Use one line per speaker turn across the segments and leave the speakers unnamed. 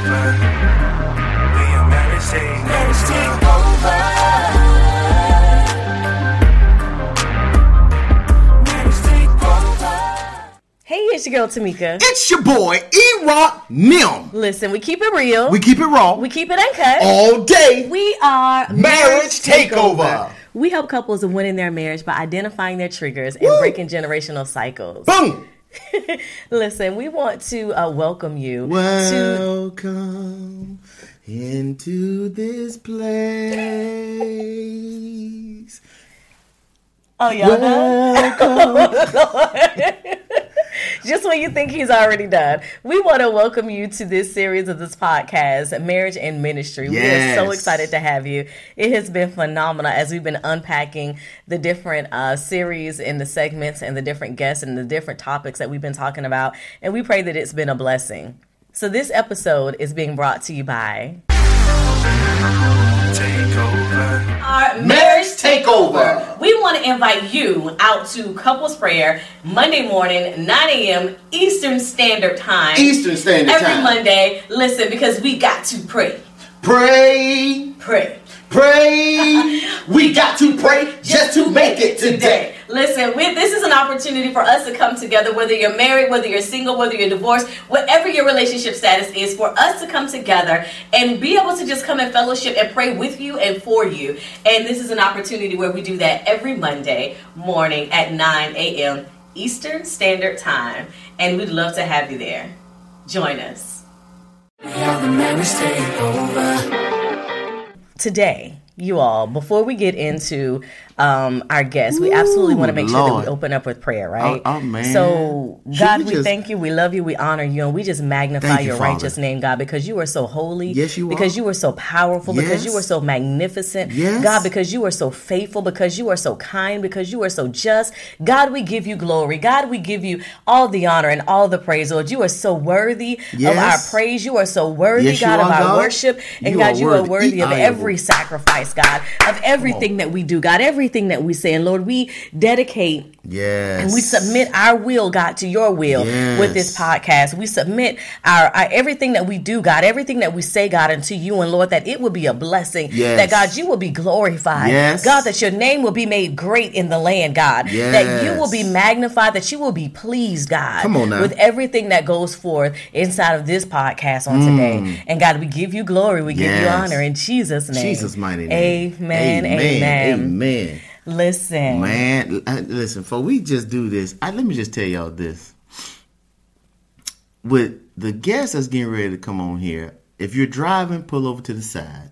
over. We marriage takeover. Marriage takeover. Marriage.
Hey, it's your girl Temeka.
It's your boy, E-Rock Nim.
Listen, we keep it real.
We keep it raw.
We keep it uncut.
all day.
We are
Marriage Takeover.
We help couples win in their marriage by identifying their triggers and breaking generational cycles.
Boom.
Listen, we want to uh, welcome you to.
Welcome into this place.
Oh, y'all?
Welcome.
Just when you think he's already done, we want to welcome you to this series of this podcast, Marriage and Ministry. We are so excited to have you. It has been phenomenal as we've been unpacking the different uh, series and the segments and the different guests and the different topics that we've been talking about. And we pray that it's been a blessing. So, this episode is being brought to you by
Takeover.
Our
Marriage Takeover.
We want to invite you out to couples prayer Monday morning, 9 a.m. Eastern Standard Time.
Eastern Standard
Every
Time.
Every Monday. Listen, because we got to pray.
Pray,
Pray.
pray. we got to pray just to make it today.
Listen, we, this is an opportunity for us to come together, whether you're married, whether you're single, whether you're divorced, whatever your relationship status is, for us to come together and be able to just come in fellowship and pray with you and for you. And this is an opportunity where we do that every Monday morning at 9 a.m. Eastern Standard Time. And we'd love to have you there. Join us. Today, you all, before we get into um, our guests, we absolutely want to make sure that we open up with prayer, right?
Oh, oh, man.
So, God,
we
we thank you, we love you, we honor you, and we just magnify
you,
your
Father.
righteous name, God, because you are so holy.
Yes, you
Because
are.
you are so powerful, Yes. because you
Yes.
are so magnificent.
Yes.
God, because you are so faithful, because you are so kind, because you are so just. God, we give you glory. God, we give you all the honor and all the praise, Lord. You are so worthy of our praise. You are so worthy,
Yes,
God, of our
God.
worship. And
You
God, you are
worthy.
worthy of every sacrifice, God, of everything that we do, God, everything that we say. And Lord, we dedicate
Yes.
and we submit our will, God, to your will with this podcast. We submit our, our everything that we do, God, everything that we say, God, unto you, and Lord, that it will be a blessing.
Yes.
That God, you will be glorified.
Yes.
God, that your name will be made great in the land, God. That you will be magnified, that you will be pleased, God.
Come on now.
With everything that goes forth inside of this podcast on today. And God, we give you glory, we give you
Mm.
Honor in Jesus' name.
Jesus' mighty name.
Amen. Amen.
Amen.
Listen.
Man, listen, for we just do this, I, let me just tell y'all this. With the guests that's getting ready to come on here, if you're driving, pull over to the side.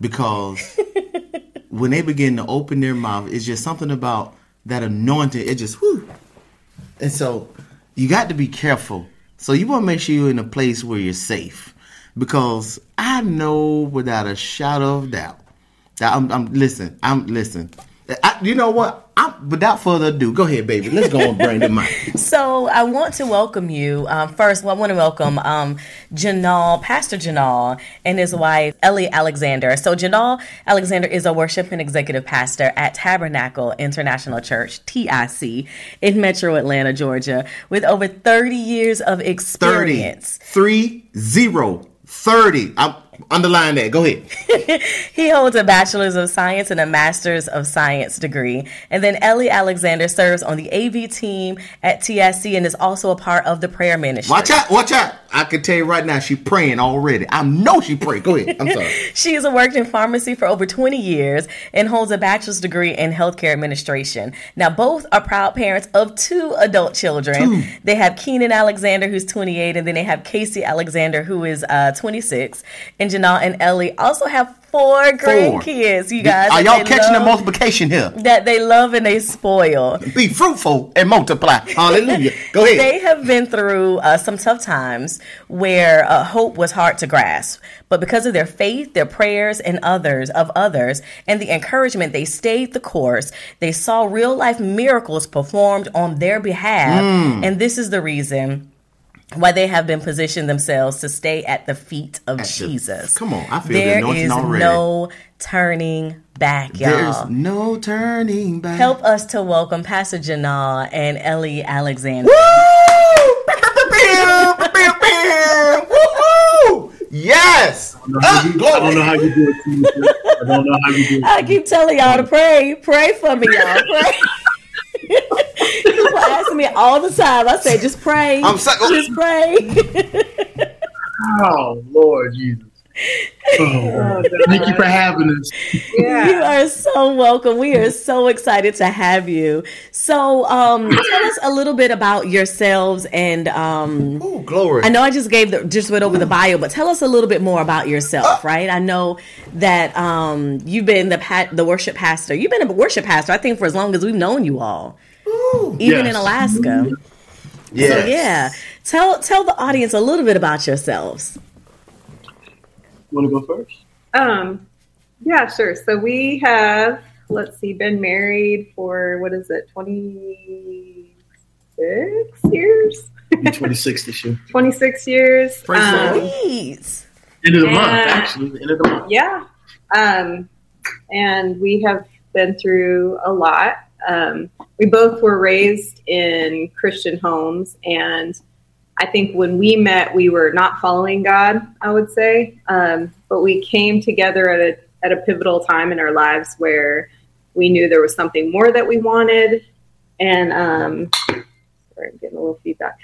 Because when they begin to open their mouth, it's just something about that anointing. It just, whoo. And so you got to be careful. So you want to make sure you're in a place where you're safe. Because I know without a shadow of doubt that I'm, I'm listen, I'm listen. I, you know what? I'm, without further ado, go ahead, baby. Let's go and bring the mic.
So I want to welcome you. Um, first, I want to welcome um, Janal, Pastor Janal, and his wife Ellie Alexander. So Janal Alexander is a worship and executive pastor at Tabernacle International Church (TIC) in Metro Atlanta, Georgia, with over 30 years of experience.
3 0. 30. I'm underline that. Go ahead.
He holds a bachelor's of science and a master's of science degree. And then Ellie Alexander serves on the AV team at TSC and is also a part of the prayer ministry.
Watch out. Watch out. I can tell you right now, she praying already. I know she praying. Go ahead. I'm sorry.
She has worked in pharmacy for over 20 years and holds a bachelor's degree in healthcare administration. Now, both are proud parents of two adult children. They have Keenan Alexander, who's 28, and then they have Casey Alexander, who is uh, 26. And Janelle and Ellie also have four grandkids, you guys.
Are y'all catching the multiplication here?
That they love and they spoil.
Be fruitful and multiply. Hallelujah. Go ahead.
They have been through uh, some tough times where uh, hope was hard to grasp, but because of their faith, their prayers, and others of others, and the encouragement, they stayed the course. They saw real life miracles performed on their behalf,
Mm.
and this is the reason. Why they have been positioned themselves to stay at the feet of
the-
Jesus.
come on, I feel the
there
anointing
is
already.
no turning back, y'all.
There's no turning back.
Help us to welcome Pastor Janal and Ellie Alexander.
Woo! Woo-hoo!
don't know ah, you, I don't know how you do it. I don't know how you do it.
I keep telling y'all to pray. Pray for me, y'all. Pray. People ask me all the time. I say, just pray.
I'm sorry.
Just pray.
Oh Lord Jesus. Oh, thank you for having us.
You are so welcome. We are so excited to have you. So, um, tell us a little bit about yourselves, and um,
Ooh, glory.
I know I just gave the, just went over the bio, but tell us a little bit more about yourself, right? I know that um, you've been the pat, the worship pastor. You've been a worship pastor, I think, for as long as we've known you all, even in Alaska.
Yes.
So, yeah, tell tell the audience a little bit about yourselves.
Want to go first?
Um, yeah, sure. So we have, let's see, been married for what is it, twenty six years?
26 this year.
Twenty six years.
Praise
Um,
Please.
End of the month,
Yeah.
actually. The end of the month.
yeah. Um, and we have been through a lot. Um, we both were raised in Christian homes, and I think when we met, we were not following God. I would say, um, but we came together at a at a pivotal time in our lives where we knew there was something more that we wanted, and um, sorry, I'm getting a little feedback.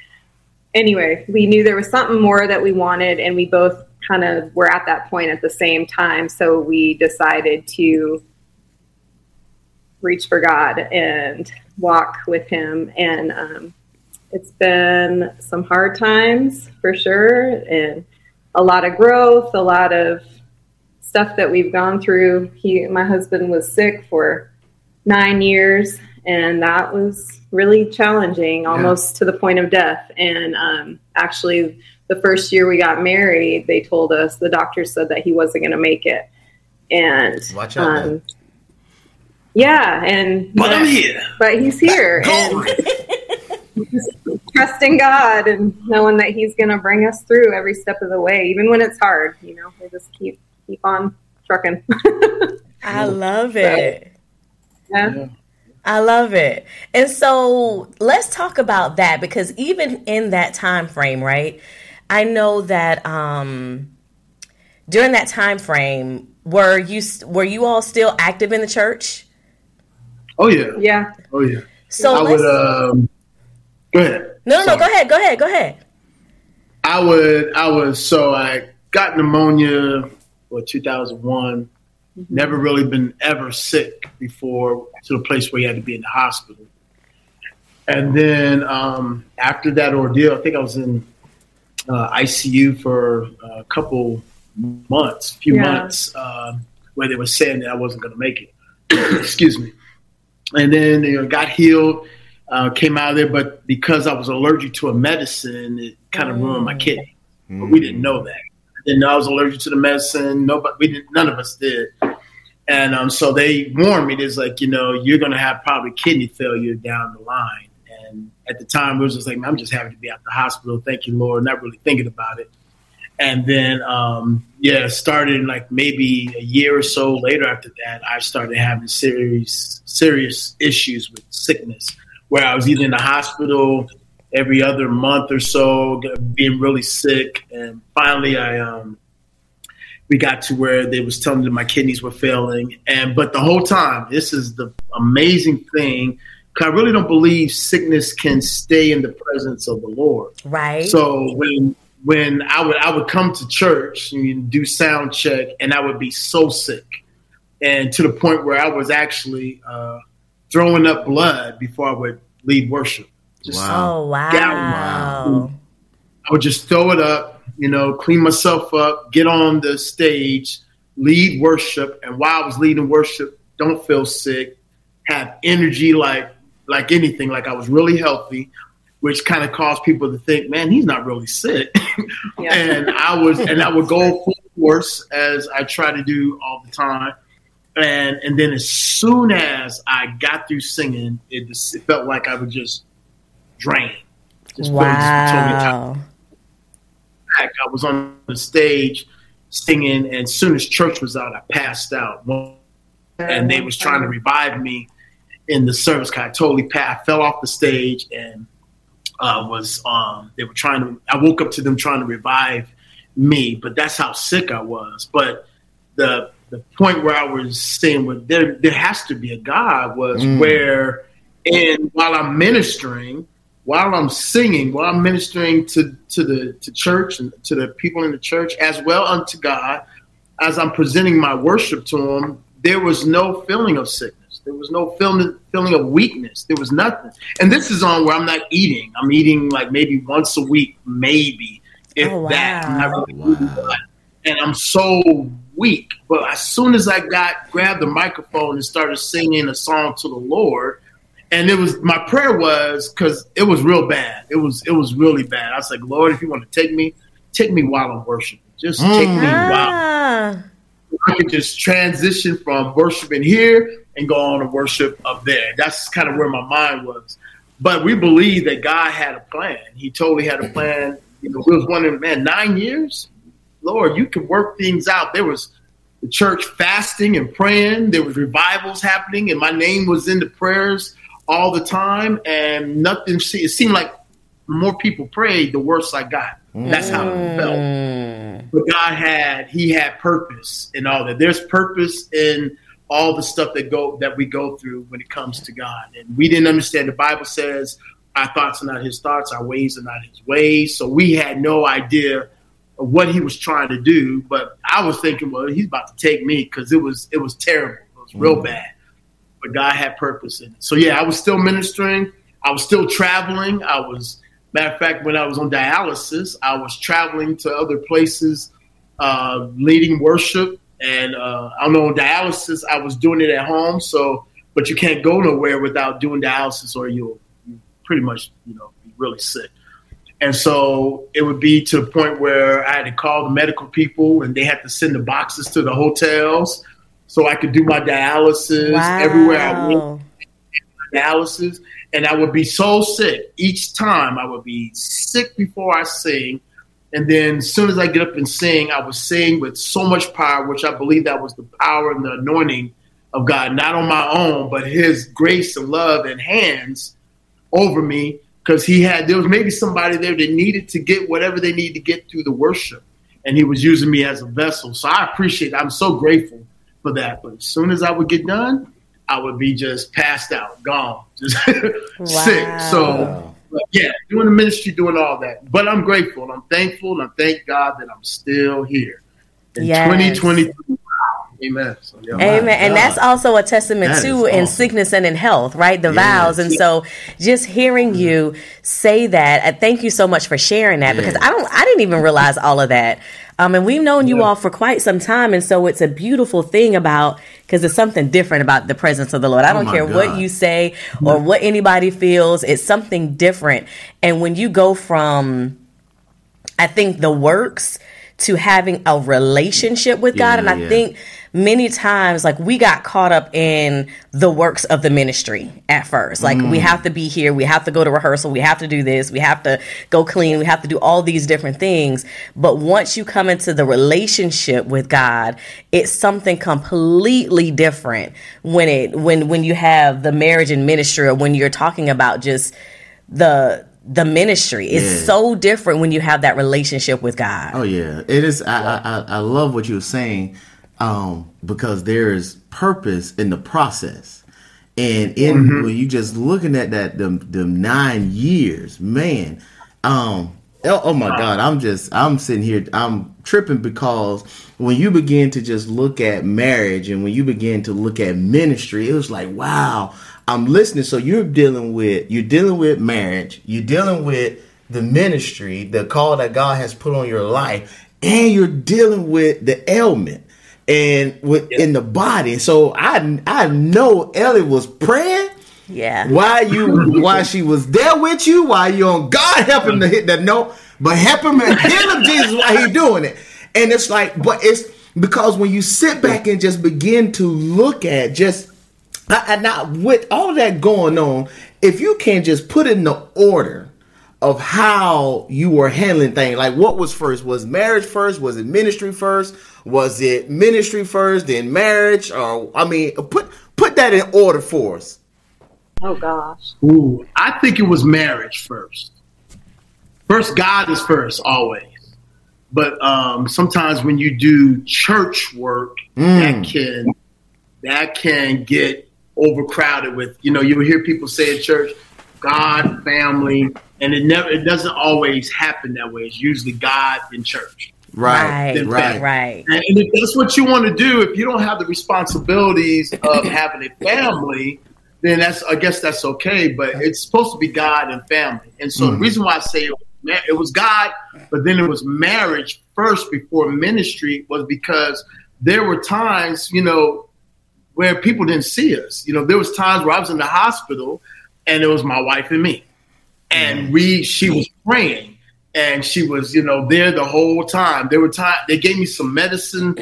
Anyway, we knew there was something more that we wanted, and we both kind of were at that point at the same time. So we decided to reach for God and walk with Him. And um, it's been some hard times for sure, and a lot of growth, a lot of stuff that we've gone through. He, my husband, was sick for nine years, and that was really challenging, almost to the point of death. And um, actually, the first year we got married, they told us the doctor said that he wasn't going to make it. And
Watch out,
um, yeah, and
But I'm here.
but he's here and just trusting God and knowing that He's going to bring us through every step of the way, even when it's hard. You know, we just keep keep on trucking.
I love it.
yeah.
Yeah.
I love it. And so let's talk about that because even in that time frame, right? I know that um during that time frame were you were you all still active in the church?
Oh yeah.
yeah,
Oh yeah.
So
I
let's,
would. Um, go ahead.
no, no, no, go ahead, go ahead, go ahead.
I would. I was. So I got pneumonia. What 2001. Never really been ever sick before to the place where you had to be in the hospital. And then um, after that ordeal, I think I was in uh, ICU for a couple months, few
Yeah.
months, um, where they were saying that I wasn't going to make it. Excuse me. And then you know, got healed, uh, came out of there, but because I was allergic to a medicine, it kind of ruined my kidney. But we didn't know that. I didn't know I was allergic to the medicine. Nobody, we didn't, none of us did. And um, so they warned me. There's like, you know, you're going to have probably kidney failure down the line. And at the time, it was just like, I'm just happy to be at the hospital. Thank you, Lord. Not really thinking about it. And then, um, yeah, started like maybe a year or so later after that, I started having serious, serious issues with sickness, where I was either in the hospital every other month or so, being really sick, and finally, I um, we got to where they was telling me that my kidneys were failing, and but the whole time, this is the amazing thing. I really don't believe sickness can stay in the presence of the Lord.
Right?
So when when I would I would come to church and do sound check, and I would be so sick, and to the point where I was actually uh, throwing up blood before I would lead worship. Just
Wow.
oh wow.
Wow. I would just throw it up, you know, clean myself up, get on the stage, lead worship, and while I was leading worship, don't feel sick, have energy like like anything, like I was really healthy, which kind of caused people to think, man, he's not really sick.
Yeah.
and I was and I would go full force as I try to do all the time. And and then as soon as I got through singing, it, just, it felt like I would just drain. Just totally
Wow.
I was on the stage singing, and as soon as church was out, I passed out. And they was trying to revive me in the service. I totally passed. I fell off the stage and uh, was um, they were trying to. I woke up to them trying to revive me, but that's how sick I was. But the the point where I was saying, well, there there has to be a God was
Mm.
where, and while I'm ministering, while I'm singing, while I'm ministering to to the to church and to the people in the church as well unto God, as I'm presenting my worship to Him, there was no feeling of sickness. There was no feeling feeling of weakness. There was nothing. And this is on where I'm not eating. I'm eating like maybe once a week, maybe if
Oh,
that. I'm
wow.
really a. And I'm so weak. But as soon as I got grabbed the microphone and started singing a song to the Lord, and it was my prayer was because it was real bad. It was it was really bad. I was like, Lord, if you want to take me, take me while I'm worshiping. Just take me while
Ah,
I could just transition from worshiping here and go on and worship up there. That's kind of where my mind was. But we believe that God had a plan. He totally had a plan. You know, we was wondering, man, nine years, Lord, you can work things out. There was the church fasting and praying. There was revivals happening, and my name was in the prayers all the time. And nothing. It seemed like more people prayed, the worse I got. That's how it felt
mm,
but God had He had purpose in all that. There's purpose in all the stuff that go that we go through when it comes to God. And we didn't understand. The Bible says our thoughts are not His thoughts, our ways are not His ways. So we had no idea of what He was trying to do. But I was thinking, well, He's about to take me because it was it was terrible. It was real bad. But God had purpose in it. So yeah, I was still ministering. I was still traveling. I was matter of fact, when I was on dialysis, I was traveling to other places uh, leading worship. And uh, I don't know, on dialysis, I was doing it at home. So, but you can't go nowhere without doing dialysis, or you'll, you pretty much, you know, be really sick. And so it would be to the point where I had to call the medical people, and they had to send the boxes to the hotels so I could do my dialysis everywhere I went dialysis, and I would be so sick each time. I would be sick before I sing, and then as soon as I get up and sing, I would sing with so much power, which I believe that was the power and the anointing of God, not on my own, but His grace and love and hands over me, because He had there was maybe somebody there that needed to get whatever they need to get through the worship, and He was using me as a vessel. So I appreciate. it. I'm so grateful for that. But as soon as I would get done, I would be just passed out, gone, just sick. So, yeah, doing the ministry, doing all that. But I'm grateful I'm thankful and I thank God that I'm still here in
Yes.
2023. Amen. So, yeah.
Amen. And
God.
that's also a testament
That
to in
awesome.
sickness and in health, right? The
Yes.
vows. And so just hearing you say that, uh, thank you so much for sharing that because I don't I didn't even realize all of that. Um, and we've known you
Yeah.
all for quite some time, and so it's a beautiful thing about because it's something different about the presence of the Lord. I
Oh
don't
my
care what you say or what anybody feels; it's something different. And when you go from I think the works to having a relationship with God.
Yeah,
And I
yeah.
think many times, like, we got caught up in the works of the ministry at first. Like,
Mm.
we have to be here, we have to go to rehearsal, we have to do this, we have to go clean, we have to do all these different things. But once you come into the relationship with God, it's something completely different when it when when you have the marriage and ministry or when you're talking about just the the ministry is
Yeah.
so different when you have that relationship with God.
Oh yeah, it is. I I, I I love what you're saying, um, because there is purpose in the process, and in when you just looking at that them them nine years, man, um, oh, oh my God, I'm just I'm sitting here, I'm tripping because when you begin to just look at marriage and when you begin to look at ministry, it was like wow. I'm listening. So you're dealing with you're dealing with marriage. You're dealing with the ministry, the call that God has put on your life, and you're dealing with the ailment and with in the body. So I I know Ellie was praying
Yeah.
why you why she was there with you, why you on God help him to hit that note, but help him and heal him Jesus why he doing it. And it's like, but it's because when you sit back and just begin to look at just and now with all that going on, if you can't just put in the order of how you were handling things, like what was first? Was marriage first? Was it ministry first? Was it ministry first, then marriage? Or I mean, put put that in order for us.
Oh gosh.
Ooh, I think it was marriage first. First, God is first always. but um, sometimes when you do church work,
Mm.
that can that can get overcrowded with you know you hear people say at church, God, family, and it never it doesn't always happen that way. It's usually God in church.
Right,
Then
right,
right.
And, and if that's what you want to do, if you don't have the responsibilities of having a family, then that's I guess that's okay. But it's supposed to be God and family. And so the
Mhm.
reason why I say it it was God, but then it was marriage first before ministry was because there were times, you know, where people didn't see us. You know, there was times where I was in the hospital and it was my wife and me. And we she was praying and she was, you know, there the whole time. There were time they gave me some medicine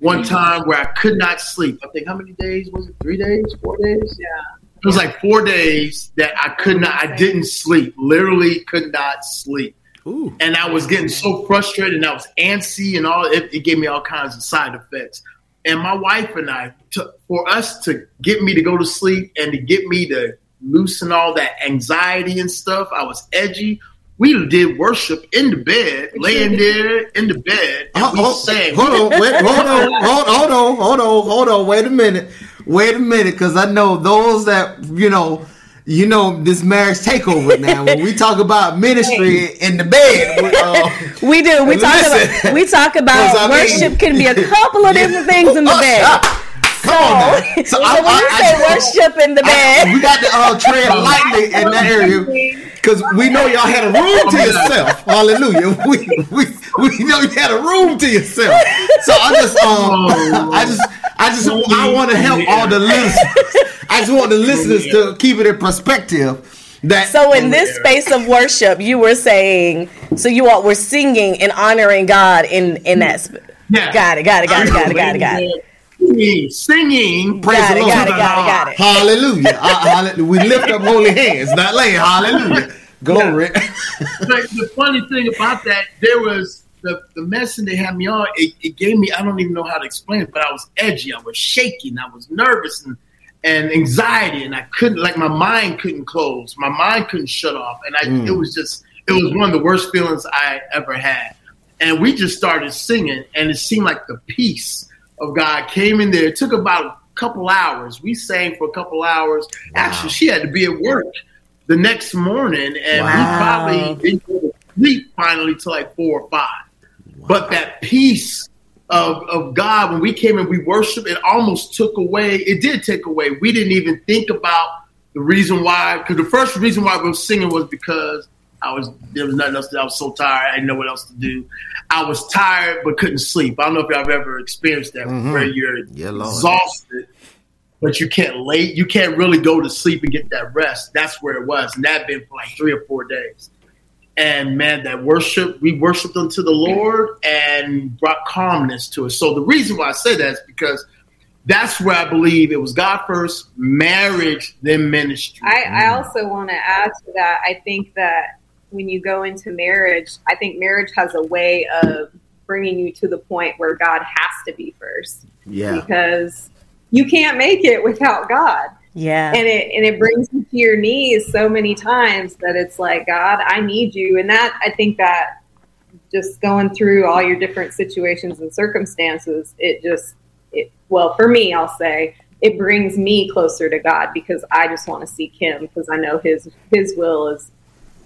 one time where I could not sleep. I think how many days was it? Three days, four days?
Yeah.
It was like four days that I could not I didn't sleep. Literally could not sleep.
Ooh.
And I was getting so frustrated and I was antsy and all it, it gave me all kinds of side effects. And my wife and I, to, for us to get me to go to sleep and to get me to loosen all that anxiety and stuff, I was edgy. We did worship in the bed, laying there in the bed, and we
oh,
sang.
hold on, wait, hold on, hold, hold on, hold on, hold on. Wait a minute, wait a minute, because I know those that you know, you know, this marriage takeover now. When we talk about ministry in the bed, we, uh,
We do. We talk
Listen.
about we talk about
I mean-
worship can be a couple of different things in the bed.
Come on now.
So,
So, I,
when you
I-
say
I-
worship in the
I-
bed,
we got to uh, tread lightly in that area because we know y'all had a room to yourself. Hallelujah. We, we we know you had a room to yourself. So I just um I just I just I want to help all the listeners. I just want the listeners to keep it in perspective. That
so in this space of worship, you were saying, so you all were singing and honoring God in in that. Sp-
Yeah.
Got it. Got it. Got it. Got it. Got it. Got it.
Singing, singing,
Praise
Got
the
it.
Lord.
Got it. Got it.
Hallelujah. Uh, hallelujah. We lift up holy hands, not laying. Hallelujah. Glory.
But the funny thing about that, there was the, the medicine they had me on, it, it gave me, I don't even know how to explain it, but I was edgy, I was shaking, I was nervous and, and anxiety, and I couldn't, like my mind couldn't close, my mind couldn't shut off. And I,
Mm.
it was just, it was one of the worst feelings I ever had. And we just started singing, and it seemed like the peace of God came in there. It took about a couple hours. We sang for a couple hours. Actually, she had to be at work the next morning, and
Wow.
we probably didn't go to sleep finally till like four or five. But that peace of, of God, when we came and we worshiped, it almost took away, it did take away. We didn't even think about the reason why, because the first reason why we were singing was because I was, there was nothing else, I was so tired, I didn't know what else to do. I was tired but couldn't sleep. I don't know if y'all have ever experienced that,
Mhm.
where you're
Yeah,
exhausted but you can't lay you can't really go to sleep and get that rest. That's where it was. And that been for like three or four days. And man, that worship, we worshiped unto the Lord and brought calmness to us. So the reason why I say that is because that's where I believe it was God first, marriage, then ministry.
I, I also want to add to that. I think that when you go into marriage, I think marriage has a way of bringing you to the point where God has to be first
Yeah.
because you can't make it without God.
Yeah.
And it and it brings you to your knees so many times that it's like, God, I need you. And that I think that just going through all your different situations and circumstances, it just it well, for me, I'll say it brings me closer to God because I just want to seek him because I know his his will is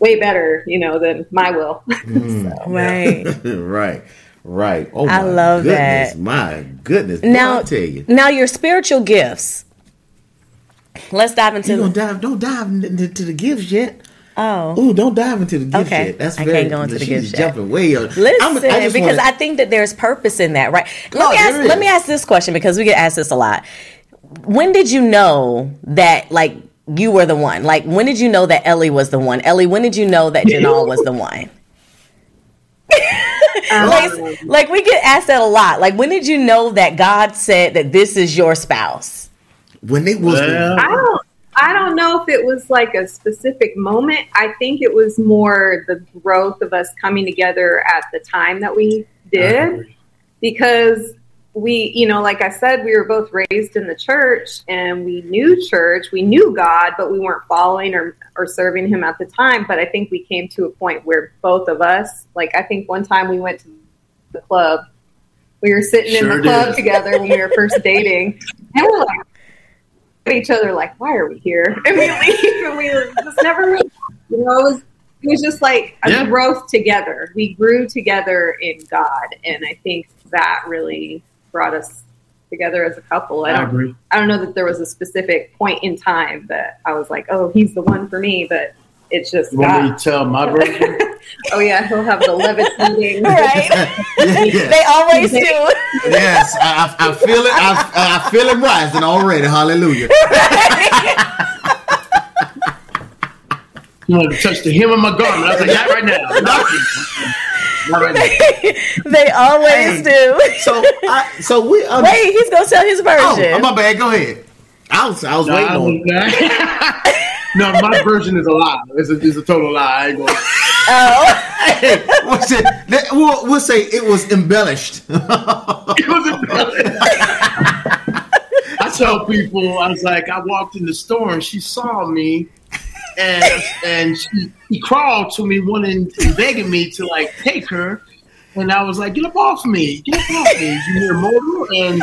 way better, you know, than my will.
Mm.
Right.
right. Right. Oh,
I
my
love
goodness.
that.
My goodness. Boy,
Now,
I tell you.
now your spiritual gifts. Let's dive into
You
the.
don't dive. Don't dive into to the gifts yet.
Oh,
Oh, don't dive into the gifts
Okay.
yet. That's
I
very.
can't go into the
she's
gifts yet.
jumping way up.
listen,
I'm- I just
because
wanna-
I think that there's purpose in that, right? Let
No,
me ask. Let me ask this question because we get asked this a lot. When did you know that, like, you were the one? Like, when did you know that Ellie was the one? Ellie, when did you know that Janelle was the one?
Um,
like, like we get asked that a lot. Like, when did you know that God said that this is your spouse?
when it was
Well,
I don't I don't know if it was like a specific moment. I think it was more the growth of us coming together at the time that we did because we, you know, like I said, we were both raised in the church and we knew church, we knew God, but we weren't following or, or serving Him at the time. But I think we came to a point where both of us, like, I think one time we went to the club. We were sitting
Sure
in the club together when we were first dating, and we're like at each other like, "Why are we here?" And we leave, and we just never. You know, it was it was just like a
Yeah.
growth together. We grew together in God, and I think that really brought us together as a couple. I
I
don't
agree.
I don't know that there was a specific point in time that I was like, "Oh, he's the one for me," but it's just
You want me to tell my version?
oh yeah, he'll have the levitating.
Right?
yes,
they always do.
yes, I, I I feel it. I, I feel it rising already. Hallelujah.
You want to touch the hem of my garment? I was like, not right now. Not, not right now.
they always do.
So, I, so we. Um,
Wait, he's gonna tell his
oh,
version.
oh, my bad. Go ahead. I was, I was
No,
waiting
I
on.
was- no, my version is a lie. It's a, it's a total lie. I ain't gonna.
oh,
Hey, what's it? that- We'll, we'll say it was embellished.
It was a I tell people, I was like, I walked in the store and she saw me, and and she, she crawled to me, wanting and begging me to like take her, and I was like, get up off me, get up off me. You hear mortal, and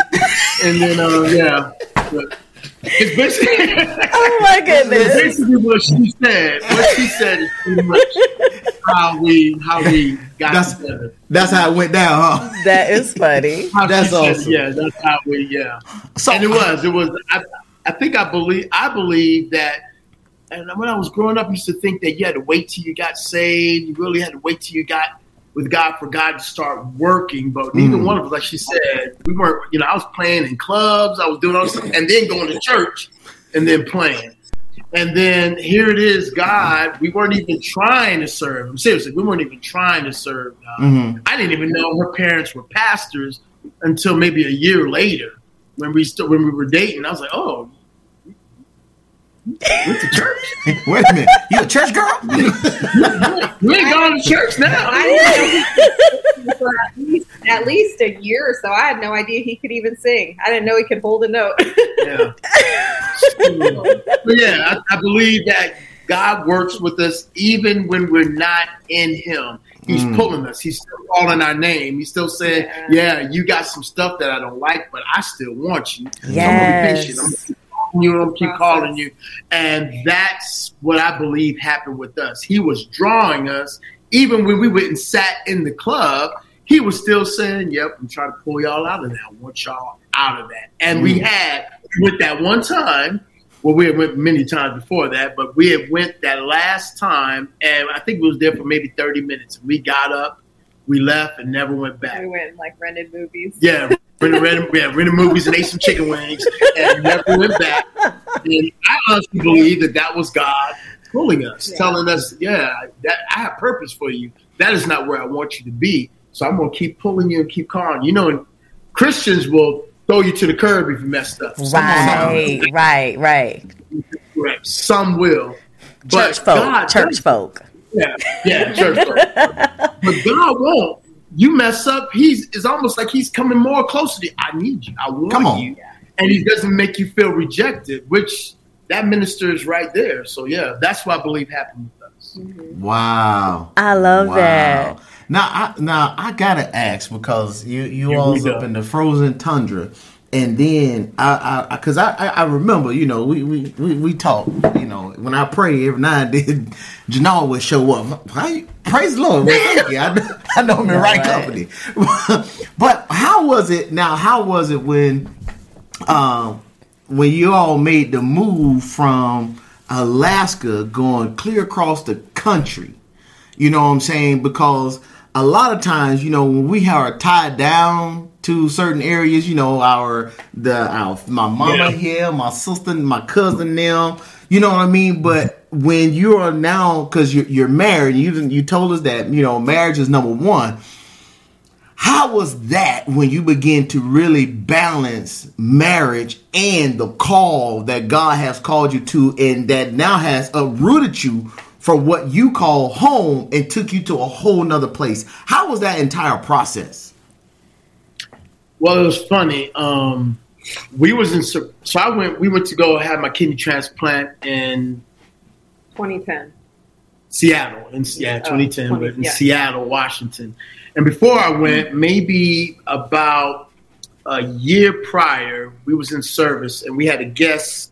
and then uh, yeah, But it's basically.
oh my goodness.
basically what she said. What she said is pretty much how we how we got
That's-
together.
That's how it went down, huh?
That is funny.
How she
That's
said,
awesome.
Yeah, that's how we. Yeah,
So
and it was. It was. I, I think I believe. I believe that. And when I was growing up, I used to think that you had to wait till you got saved. You really had to wait till you got with God for God to start working. But neither
Mm.
one of us, like she said, we weren't. You know, I was playing in clubs. I was doing all this, and then going to church, and then playing. And then here it is, God. We weren't even trying to serve Him. Seriously, we weren't even trying to serve God.
Mhm.
I didn't even know her parents were pastors until maybe a year later when we still when we were dating. I was like, oh, went to church?
Wait a minute. You a church girl?
You ain't going to church now.
I for at least, at least a year or so. I had no idea he could even sing. I didn't know he could hold a note.
Yeah. yeah, I, I believe that God works with us even when we're not in Him. He's
Mm.
pulling us. He's still calling our name. He's still saying,
Yeah.
"Yeah, you got some stuff that I don't like, but I still want you. So I'm gonna
Yes.
be patient. I'm calling you. I'm keep calling you." And that's what I believe happened with us. He was drawing us, even when we went and sat in the club. He was still saying, "Yep, I'm trying to pull y'all out of that. I want y'all out of that." And we mm. had with that one time. Well, we had went many times before that, but we had went that last time, and I think we was there for maybe thirty minutes. We got up, we left, and never went back.
we went and, like rented movies.
Yeah, rented, rented, yeah, rented movies and ate some chicken wings, and never went back. And I honestly believe that that was God pulling us,
Yeah.
telling us, "Yeah, that I have purpose for you. That is not where I want you to be. So I'm going to keep pulling you and keep calling. You know, and Christians will throw you to the curb if you messed up.
Right, right, right.
Correct. Some will.
Church
But
folk,
God
church
does-
folk.
Yeah, yeah, church folk. but God won't. You mess up, he's it's almost like he's coming more closer to you. I need you. I want
Come on.
you. And he doesn't make you feel rejected, which that minister is right there. So yeah, that's what I believe happened with us. Mm-hmm.
Wow.
I love
Wow.
that.
Now, I now I gotta ask because you you
Here
all up in the frozen tundra, and then I I because I, I remember you know we we we, we talk you know when I pray every now and then Janal would show up. You- Praise the Lord. Well, thank you. I know, I know I'm in right
Right.
company. but how was it now? How was it when um when you all made the move from Alaska going clear across the country? You know what I'm saying? Because a lot of times, you know, when we are tied down to certain areas, you know, our the our my mama
Yeah.
here, my sister, my cousin, them, you know what I mean. But when you are now, because you're you're married, you you told us that you know marriage is number one. How was that when you begin to really balance marriage and the call that God has called you to, and that now has uprooted you from what you call home and took you to a whole nother place? How was that entire process?
Well, it was funny. Um, we was in so I went we went to go have my kidney transplant in
2010.
Seattle in yeah
Oh,
2010
20
but in
yeah.
Seattle Washington And before I went, maybe about a year prior, we was in service and we had a guest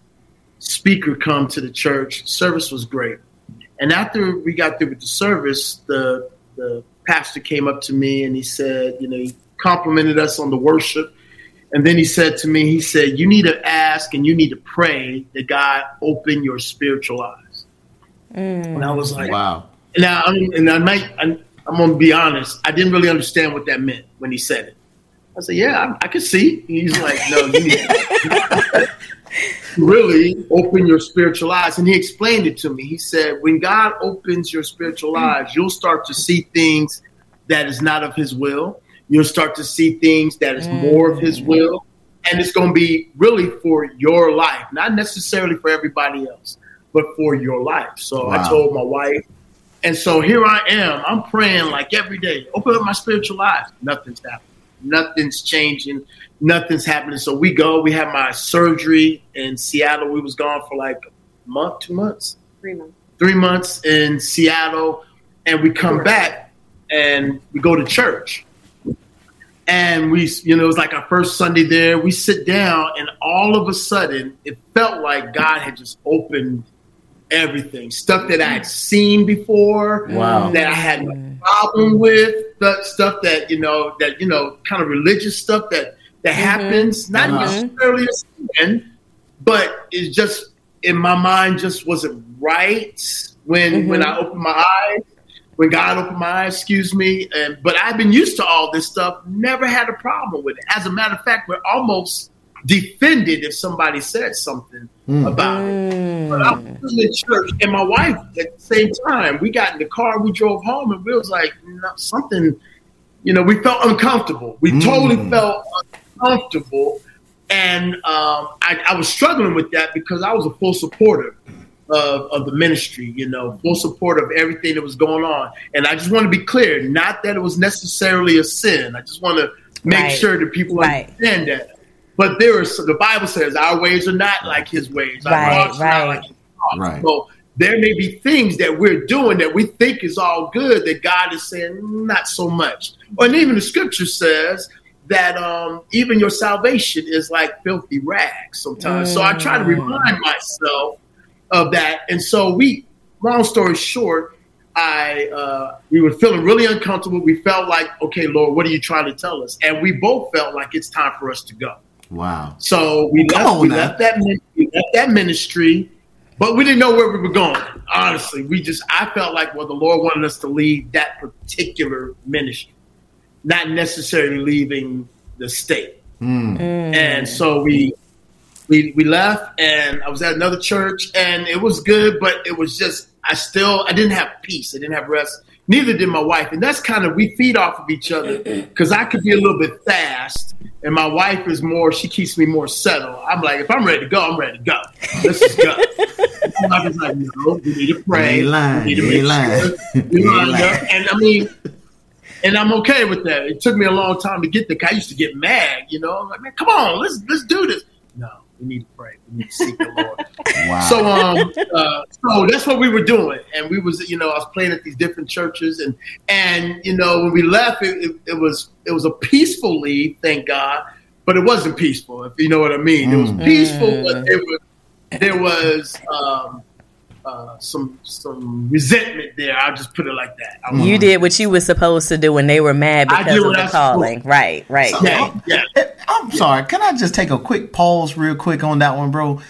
speaker come to the church. Service was great. And after we got through with the service, the the pastor came up to me and he said, you know, he complimented us on the worship. And then he said to me, he said, you need to ask and you need to pray that God open your spiritual eyes. Mm. And I was like,
Wow.
now, I mean, and I might, I'm, I'm going to be honest. I didn't really understand what that meant when he said it. I said, yeah, I, I can see. He's like, no, you need to really open your spiritual eyes. And he explained it to me. He said, when God opens your spiritual mm. eyes, you'll start to see things that is not of his will. You'll start to see things that is mm. more of his will. And it's going to be really for your life, not necessarily for everybody else, but for your life. So I told my wife, and so here I am. I'm praying like every day. Open up my spiritual eyes. Nothing's happening. Nothing's changing. Nothing's happening. So we go. We had my surgery in Seattle. We was gone for like a month, two months,
Three months.
three months in Seattle, and we come back and we go to church. And we, you know, it was like our first Sunday there. We sit down, and all of a sudden, it felt like God had just opened everything, stuff that I had seen before,
Wow.
that I had no problem with, the stuff that you know, that you know, kind of religious stuff that that happens, not
Uh-huh.
necessarily a sin, but it's just in my mind just wasn't right when when I opened my eyes, when God opened my eyes, excuse me. And but I've been used to all this stuff, never had a problem with it. As a matter of fact, we're almost defended if somebody said something hmm. about it. Hmm. But I was in church, and my wife at the same time, we got in the car, we drove home, and we was like, no, something, you know, we felt uncomfortable. We hmm. totally felt uncomfortable. And um, I, I was struggling with that because I was a full supporter of, of the ministry, you know, full support of everything that was going on. And I just want to be clear, not that it was necessarily a sin. I just want to make
Right.
sure that people
Right.
understand that. But there is the Bible says our ways are not like His ways. Our
Right,
thoughts are not
right.
like His thoughts.
Right.
So there may be things that we're doing that we think is all good that God is saying not so much. And even the Scripture says that um, even your salvation is like filthy rags sometimes. So I try to remind myself of that. And so we, long story short, I uh, we were feeling really uncomfortable. We felt like, okay, Lord, what are you trying to tell us? And we both felt like it's time for us to go.
Wow.
So we
Come
left, we
now.
left that min- we left that ministry, but we didn't know where we were going. Honestly, we just I felt like well, the Lord wanted us to leave that particular ministry, not necessarily leaving the state. And so we we we left, and I was at another church, and it was good, but it was just I still I didn't have peace, I didn't have rest. Neither did my wife, and that's kind of we feed off of each other because I could be a little bit fast, and my wife is more. She keeps me more settled. I'm like, if I'm ready to go, I'm ready to go. Let's just go. my wife is like, no, we need to pray.
You lying.
We need to make
ain't lying.
sure
You
we line
lying.
up. And I mean, and I'm okay with that. It took me a long time to get there. 'cause I used to get mad, you know. I'm like, man, come on, let's let's do this. No, we need to pray. We need to seek the Lord.
Wow.
So um, uh, so that's what we were doing, and we was, you know, I was playing at these different churches, and and you know, when we left, it, it, it was it was a peaceful leave, thank God, but it wasn't peaceful, if you know what I mean. It was peaceful, but there was there was um, uh, some some resentment there. I'll just put it like that. I
You did what you were supposed to do when they were mad because
did
of the calling. Right, right.
Yeah, yeah.
I'm sorry. Can I just take a quick pause, real quick, on that one, bro?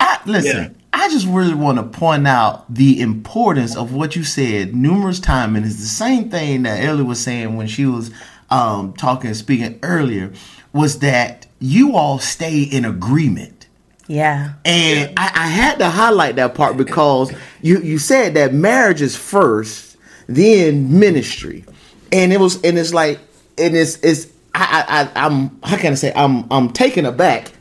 I, listen,
Yeah.
I just really want to point out the importance of what you said numerous times, and it's the same thing that Ellie was saying when she was um, talking, and speaking earlier, was that you all stay in agreement.
Yeah.
And I, I had to highlight that part because you you said that marriage is first, then ministry, and it was and it's like and it's it's I I, I'm how can I say I'm I'm taken aback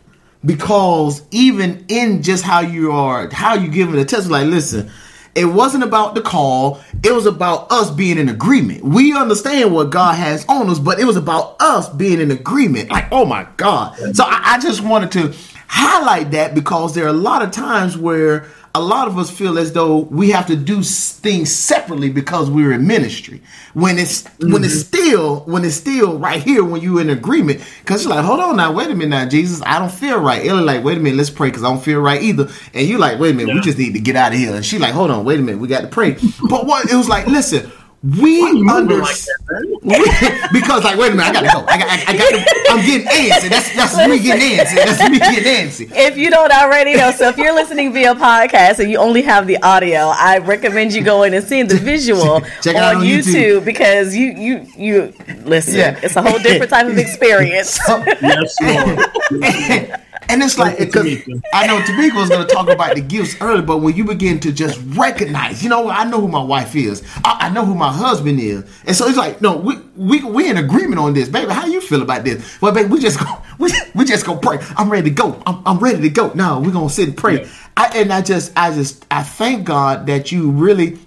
because even in just how you are how you giving the test like listen. It wasn't about the call. It was about us being in agreement. We understand what God has on us, but it was about us being in agreement. Like, oh my God. So I, I just wanted to highlight that because there are a lot of times where a lot of us feel as though we have to do things separately because we're in ministry. When it's when it's mm-hmm. still when it's still right here when you're in agreement. Because you're like, hold on now, wait a minute now, Jesus, I don't feel right. Ellie like, wait a minute, let's pray because I don't feel right either. And you like, wait a minute, we just need to get out of here. And she like, hold on, wait a minute, we got to pray. but what it was like, listen. We
Why
under
like that, man?
because like wait a minute, I gotta go. I got, I, I got. To, I'm getting antsy. That's that's me getting antsy. That's me getting antsy.
If you don't already know, so if you're listening via podcast and you only have the audio, I recommend you going and seeing the visual
Check it
on,
out on
YouTube,
YouTube.
because you you you listen.
Yeah.
It's a whole different type of experience.
Yes, Lord.
And it's like because I know Temeka was going to talk about the gifts earlier, but when you begin to just recognize, you know, I know who my wife is, I, I know who my husband is, and so it's like, no, we we we in agreement on this, baby. How you feel about this? Well, baby, we just go, we, we just go pray. I'm ready to go. I'm, I'm ready to go. No, we're gonna sit and pray.
Yeah.
I, and I just I just I thank God that you really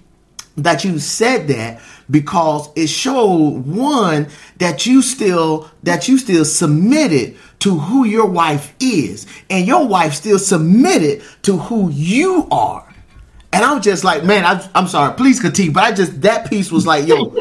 that you said that because it showed one that you still that you still submitted to who your wife is. And your wife still submitted to who you are. And i'm just like man I, i'm sorry please continue. But i just that piece was like yo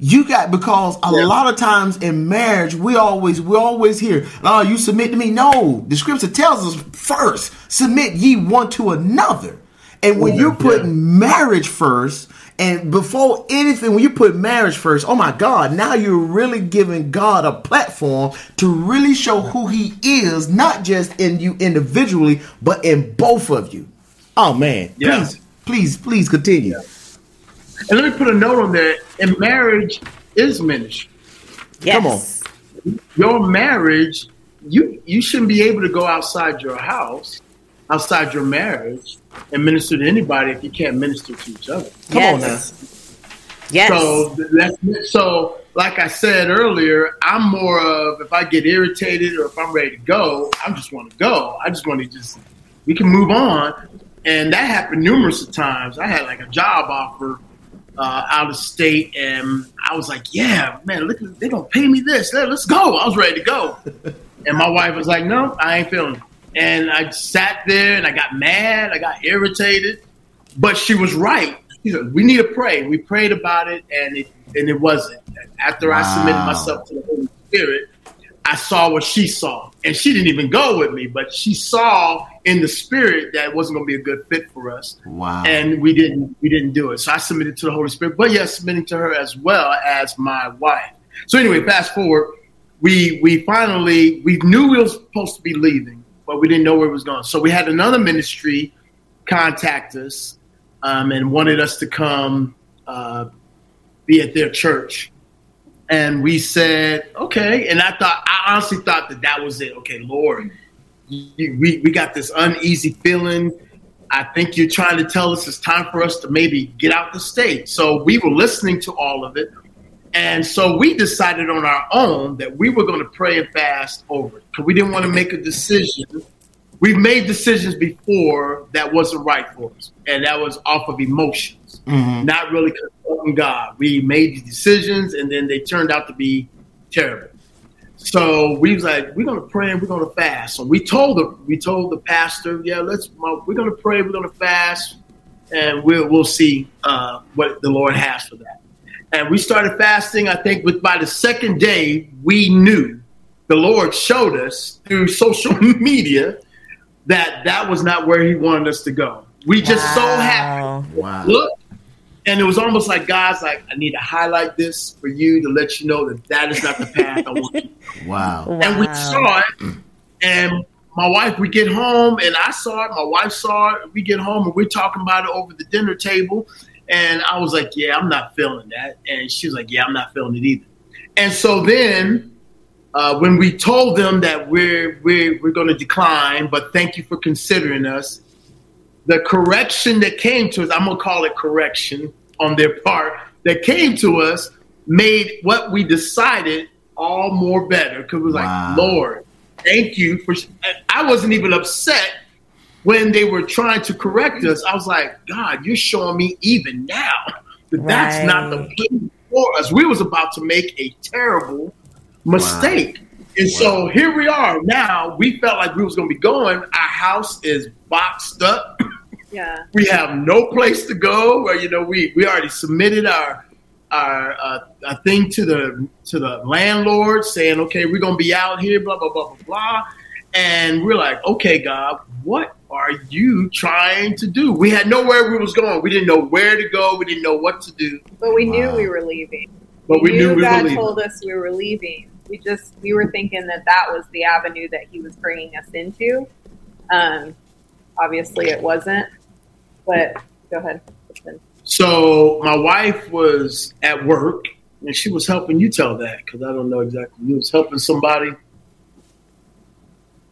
you got because a
Yeah.
lot of times in marriage we always we always hear oh you submit to me. No the scripture tells us first submit ye one to another and when you're
yeah.
marriage first and before anything when you put marriage first oh my god now you're really giving god a platform to really show who he is not just in you individually but in both of you oh man
Yeah.
please please please continue
And let me put a note on there. And marriage is ministry.
Yes. Come on.
Your marriage, you you shouldn't be able to go outside your house, outside your marriage, and minister to anybody if you can't minister to each other.
Come on
yes. Yes.
So that's so. Like I said earlier, I'm more of if I get irritated or if I'm ready to go, I just want to go. I just want to just we can move on, and that happened numerous of times. I had like a job offer uh, out of state, and I was like, "Yeah, man, look, they're gonna pay me this. Let- Let's go." I was ready to go, and my wife was like, "No, I ain't feeling." it." And I sat there and I got mad. I got irritated, but she was right. She said, "We need to pray." We prayed about it, and it and it wasn't. After I submitted myself to the Holy Spirit, I saw what she saw, and she didn't even go with me, but she saw in the spirit that it wasn't going to be a good fit for us
wow
and we didn't we didn't do it. So I submitted to the Holy Spirit, but yes, submitting to her as well as my wife. So anyway, fast forward, we we finally we knew we were supposed to be leaving, but we didn't know where it was going. So we had another ministry contact us um, and wanted us to come uh, be at their church. And we said, okay. And I thought, I honestly thought that that was it. Okay, Lord, you, we, we got this uneasy feeling. I think you're trying to tell us it's time for us to maybe get out the state. So we were listening to all of it. And so we decided on our own that we were going to pray and fast over it because we didn't want to make a decision. We've made decisions before that wasn't right for us, and that was off of emotions, not really consulting God. We made the decisions, and then they turned out to be terrible. So we was like, we're gonna pray and we're gonna fast. So we told the we told the pastor, yeah, let's we're gonna pray, we're gonna fast, and we'll we'll see uh, what the Lord has for that. And we started fasting. I think with by the second day, we knew the Lord showed us through social media that that was not where He wanted us to go. We just so happened
wow
look, and it was almost like God's like, I need to highlight this for you to let you know that that is not the path I want you
wow
and we saw it. And my wife, we get home, and I saw it. My wife saw it. We get home, and we're talking about it over the dinner table. And I was like, "Yeah, I'm not feeling that." And she was like, "Yeah, I'm not feeling it either." And so then, uh, when we told them that we're we're we're going to decline, but thank you for considering us, the correction that came to us, I'm gonna call it correction on their part, that came to us made what we decided all more better because it was
Wow.
like, Lord, thank you for. I wasn't even upset when they were trying to correct us. I was like, God, you're showing me even now that that's not the
Right.
plan for us. We was about to make a terrible mistake. And so here we are now. We felt like we was going to be going. Our house is boxed up.
Yeah.
We have no place to go. Where you know we we already submitted our our uh, a thing to the to the landlord saying, okay, we're gonna be out here, blah blah blah blah blah. And we're like, okay, God, what are you trying to do? We had nowhere we was going. We didn't know where to go. We didn't know what to do.
But we knew we were leaving.
But we knew we
God
leaving.
told us we were leaving. We just we were thinking that that was the avenue that He was bringing us into. Um, obviously, it wasn't. But go ahead.
So my wife was at work, and she was helping you tell that because I don't know exactly. You was helping somebody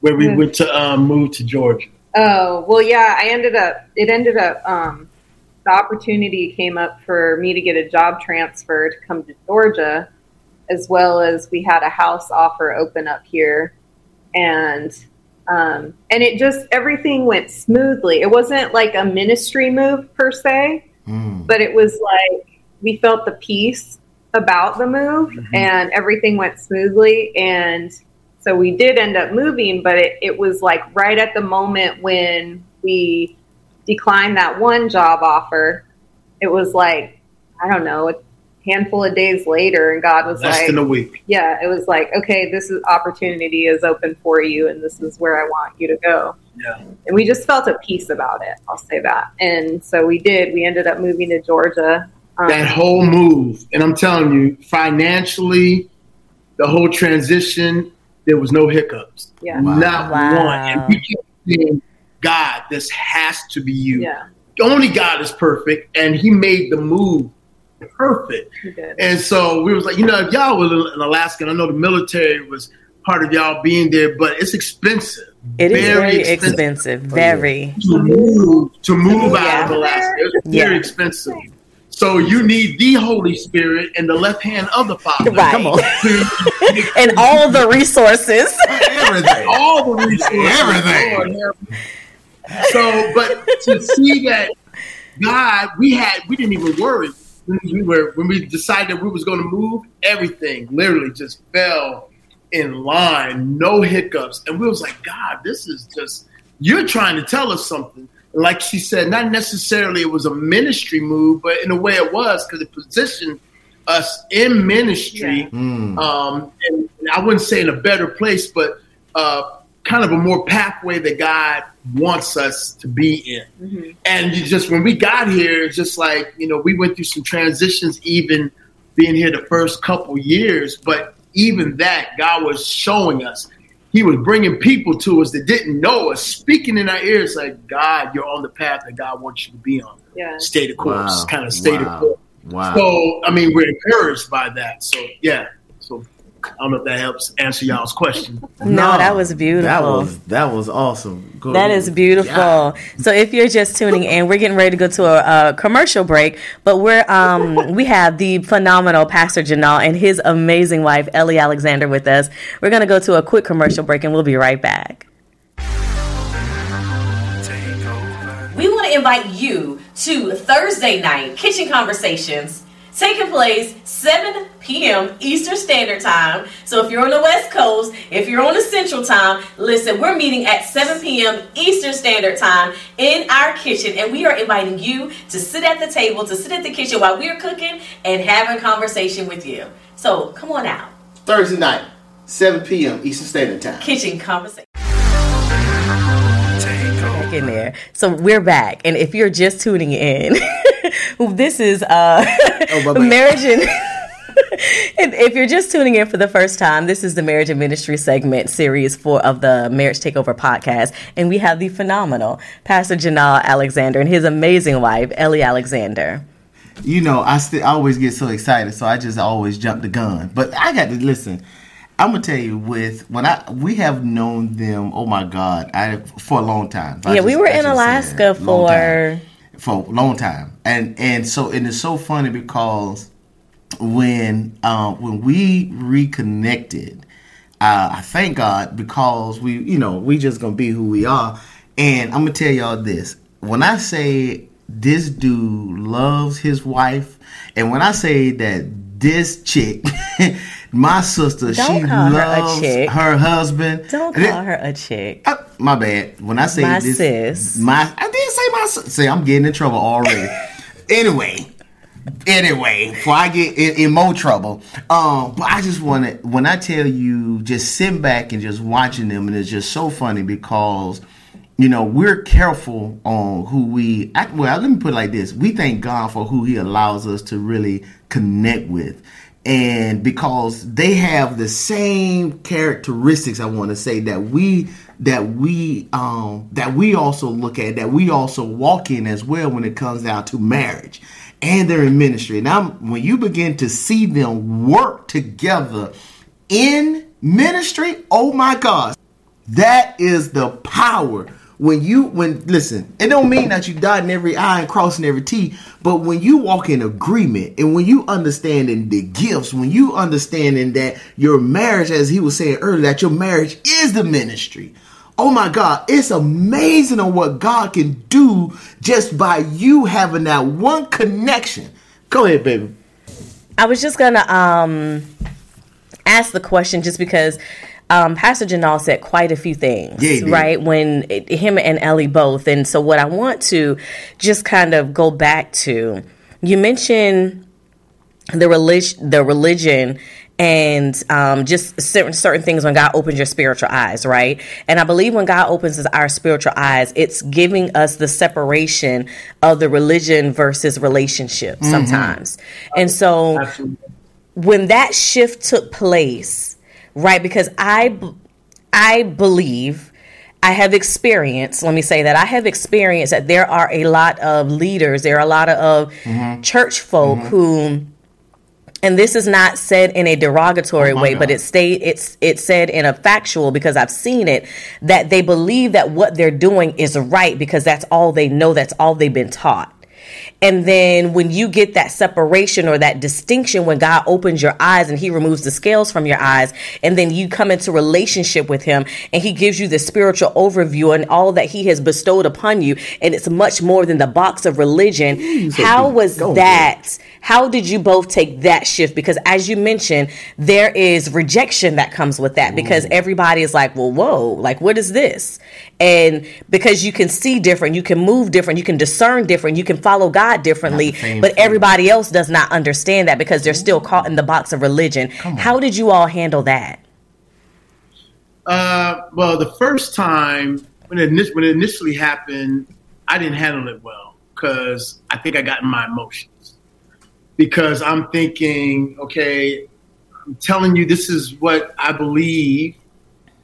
where we
Hmm.
went to um, move to Georgia.
Oh well, yeah. I ended up. It ended up. Um, the opportunity came up for me to get a job transfer to come to Georgia, as well as we had a house offer open up here, and um, and it just everything went smoothly. It wasn't like a ministry move per se,
Mm.
but it was like we felt the peace about the move,
Mhm.
and everything went smoothly, and so we did end up moving, but it, it was like right at the moment when we declined that one job offer. It was like, I don't know, a handful of days later, and God was
Less
like,
than a week.
Yeah, it was like, okay, this is opportunity is open for you, and this is where I want you to go.
Yeah.
And we just felt at peace about it. I'll say that. And so we did. We ended up moving to Georgia. Um,
That whole move, and I'm telling you, financially, the whole transition, there was no hiccups.
yeah,
Wow.
Not
Wow.
one. And we kept saying, God, this has to be you.
yeah,
Only God is perfect, and He made the move perfect.
we did.
And so we was like, you know, if y'all were in Alaska, and I know the military was part of y'all being there, but it's expensive.
It is
Very
very,
expensive.
expensive. Very.
to move to move out
Yeah.
of Alaska. It's very expensive. So you need the Holy Spirit and the left hand of the Father.
Right.
Come on.
And all the resources.
Everything.
all the resources.
Everything.
Lord help me. So, but to see that God, we had, we didn't even worry when we were when we decided that we was going to move. Everything literally just fell in line, no hiccups, and we was like, God, this is just you're trying to tell us something. And like she said, not necessarily it was a ministry move, but in a way it was because it positioned us in ministry
Yeah.
Mm.
um, and, and I wouldn't say in a better place, but uh, kind of a more pathway that God wants us to be in.
Mhm.
And you just when we got here, it's just like you know, we went through some transitions, even being here the first couple years. But even that, God was showing us. He was bringing people to us that didn't know us, speaking in our ears, like God, you're on the path that God wants you to be on.
Yeah.
Stay the course,
Wow.
kind of stay the course.
Wow.
So, I mean, we're encouraged by that. So, yeah. So, I don't know if that helps answer y'all's question.
No, that was beautiful.
That was that was awesome. Go-
That is beautiful.
Yeah.
So if you're just tuning in, we're getting ready to go to a, a commercial break, but we're um we have the phenomenal Pastor Janal and his amazing wife Ellie Alexander with us. We're gonna go to a quick commercial break and we'll be right back.
We want to invite you to Thursday night kitchen conversations taking place 7 p.m. Eastern Standard Time. So if you're on the West Coast, if you're on the Central Time, listen, we're meeting at 7 p.m. Eastern Standard Time in our kitchen, and we are inviting you to sit at the table, to sit at the kitchen while we're cooking and having conversation with you. So come on out,
Thursday night, 7 p.m. Eastern Standard Time.
kitchen conversation.
Back in there. So we're back, and if you're just tuning in, this is uh
bye-bye.
marriage and. If if you're just tuning in for the first time, this is the Marriage and Ministry segment series four of the Marriage Takeover podcast, and we have the phenomenal Pastor Janal Alexander and his amazing wife Ellie Alexander.
you know, I still I always get so excited, so I just always jump the gun. But I got to listen. I'm gonna tell you, with when I we have known them, oh my God, I for a long time.
Yeah, we were
I
in Alaska
said,
for
for a long time, and and so and it's so funny because when um, when we reconnected, uh, I thank God because we you know we just gonna be who we are, and I'm gonna tell y'all this: when I say this dude loves his wife, and when I say that this chick. My sister,
Don't
she
her
loves
chick.
her husband.
don't
it-
call her a chick.
uh, my bad. When I say
My
this,
sis.
my I did say my son. Say, I'm getting in trouble already. anyway, anyway, before I get in, in more trouble, um, but I just want to, when I tell you, just sit back and just watching them, and it's just so funny because, you know, we're careful on who we, act, well, let me put it like this. We thank God for who he allows us to really connect with. And because they have the same characteristics, I want to say that we that we um that we also look at that we also walk in as well when it comes down to marriage and they're in ministry. Now, when you begin to see them work together in ministry, oh my God, that is the power. When you when listen, it don't mean that you dotting every I and crossing every T, but when you walk in agreement and when you understanding the gifts, when you understanding that your marriage, as he was saying earlier, that your marriage is the ministry. Oh my God, it's amazing on what God can do just by you having that one connection. Go ahead, baby.
I was just gonna um ask the question just because um, Pastor Janal said quite a few things,
Yeah,
right? When it, him and Ellie both, and so what I want to just kind of go back to, you mentioned the religion, the religion, and um, just certain certain things when God opens your spiritual eyes, right? And I believe when God opens our spiritual eyes, it's giving us the separation of the religion versus relationship sometimes, and so
Absolutely.
when that shift took place, right? Because I, I believe, I have experienced. Let me say that I have experienced that there are a lot of leaders, there are a lot of mm-hmm. church folk mm-hmm. who. And this is not said in a derogatory
Oh
way, but
God.
it's state it's it's said in a factual because I've seen it that they believe that what they're doing is right because that's all they know, that's all they've been taught. And then when you get that separation or that distinction, when God opens your eyes and He removes the scales from your eyes, and then you come into relationship with Him and He gives you the spiritual overview and all that He has bestowed upon you, and it's much more than the box of religion. How was that? How did you both take that shift? Because as you mentioned, there is rejection that comes with that because everybody is like, well, whoa, like, what is this? And because you can see different, you can move different, you can discern different, you can follow God differently,
Not the same
but
thing.
everybody else does not understand that because they're still caught in the box of religion. How did you all handle that?
Uh, well, the first time when it, when it initially happened, I didn't handle it well because I think I got in my emotions. Because I'm thinking, okay, I'm telling you, this is what I believe.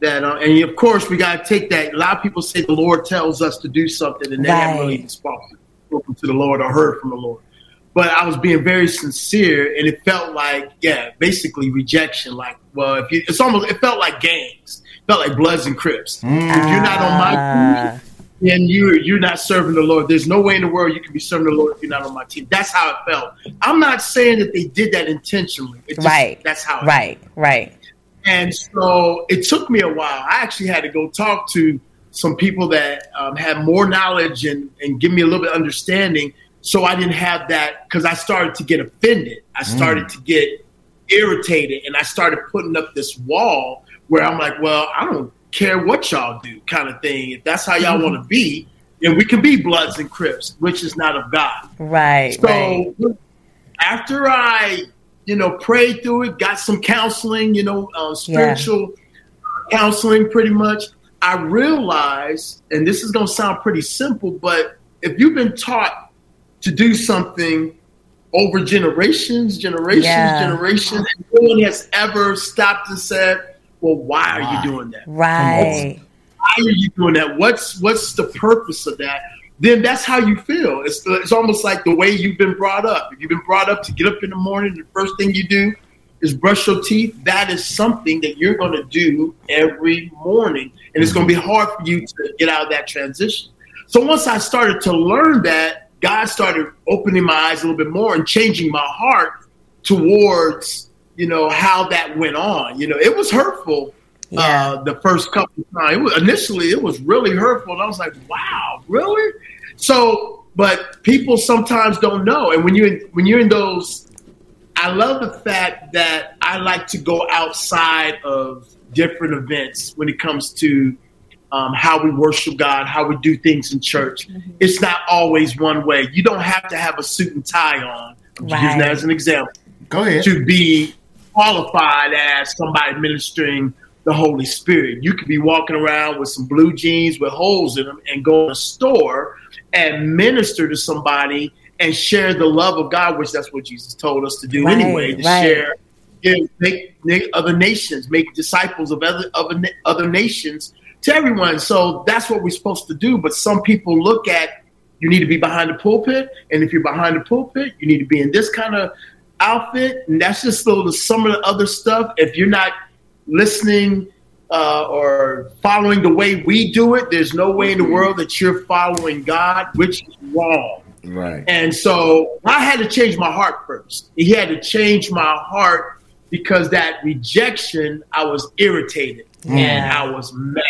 That uh, and of course we got to take that. A lot of people say the Lord tells us to do something, and they haven't really spoken, to the Lord or heard from the Lord. But I was being very sincere, and it felt like, yeah, basically rejection. Like, well, if you, it's almost, it felt like gangs. It felt like Bloods and Crips. If you're not on my
Ah.
team, then you you're not serving the Lord. There's no way in the world you can be serving the Lord if you're not on my team. That's how it felt. I'm not saying that they did that intentionally. It just,
Right.
That's how. It
Right, right.
and so it took me a while. I actually had to go talk to some people that um, had more knowledge and, and give me a little bit of understanding. So I didn't have that because I started to get offended. I started to get irritated and I started putting up this wall where I'm like, well, I don't care what y'all do kind of thing. If that's how y'all want to be, then we can be Bloods and Crips, which is not of God.
Right,
So
right.
after I, you know, prayed through it, got some counseling, you know, uh, spiritual counseling, pretty much, I realized, and this is going to sound pretty simple, but if you've been taught to do something over generations, generations,
Yeah.
generations, and no one has ever stopped and said, "Well, why are
Why?
you doing that?"
Right.
why are you doing that? What's what's the purpose of that? Then that's how you feel. It's it's almost like the way you've been brought up. If you've been brought up to get up in the morning, the first thing you do is brush your teeth. That is something that you're going to do every morning, and it's going to be hard for you to get out of that transition. So once I started to learn that, God started opening my eyes a little bit more and changing my heart towards you know how that went on. You know, it was hurtful
Yeah.
uh, the first couple of times. It was, initially, it was really hurtful, and I was like, "Wow, really?" So, but people sometimes don't know, and when you when you're in those, I love the fact that I like to go outside of different events when it comes to um, how we worship God, how we do things in church. It's not always one way. You don't have to have a suit and tie on. I'm just using that as an example
Go ahead.
to be qualified as somebody ministering the Holy Spirit. You could be walking around with some blue jeans with holes in them and go to a store and minister to somebody and share the love of God, which that's what Jesus told us to do
Right,
anyway, to
right.
share, give, make, make other nations, make disciples of other, other, other nations to everyone. So that's what we're supposed to do. But some people look at you need to be behind the pulpit, and if you're behind the pulpit, you need to be in this kind of outfit, and that's just little some of the other stuff. If you're not listening uh, or following the way we do it, there's no way in the world that you're following God, which is wrong.
Right.
And so I had to change my heart first. He had to change my heart because that rejection, I was irritated and I was mad.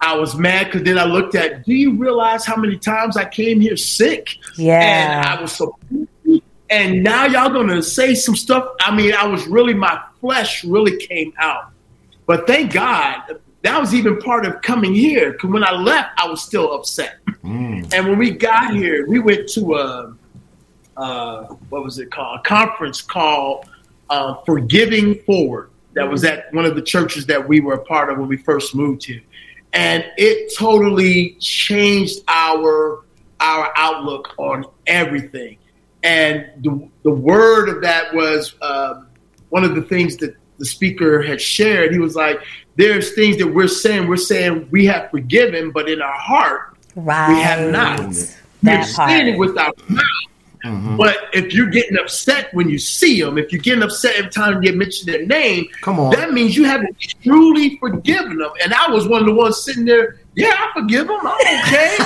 I was mad because then I looked at, do you realize how many times I came here sick?
Yeah. And.
I was so and now y'all gonna say some stuff. I mean, I was really my flesh really came out. But thank God that was even part of coming here. Because when I left, I was still upset.
Mm.
And when we got here, we went to a, uh, what was it called? A conference called uh, Forgiving Forward. That was at one of the churches that we were a part of when we first moved here, and it totally changed our our outlook on everything. And the the word of that was um, one of the things that the speaker had shared. He was like, "There's things that we're saying. We're saying we have forgiven, but in our heart,
Right.
we have not.
That
we're saying it with our mouth.
Mhm.
But if you're getting upset when you see them, if you're getting upset every time you mention their name,
Come on.
that means you haven't truly forgiven them. And I was one of the ones sitting there, yeah, I forgive him. I'm okay.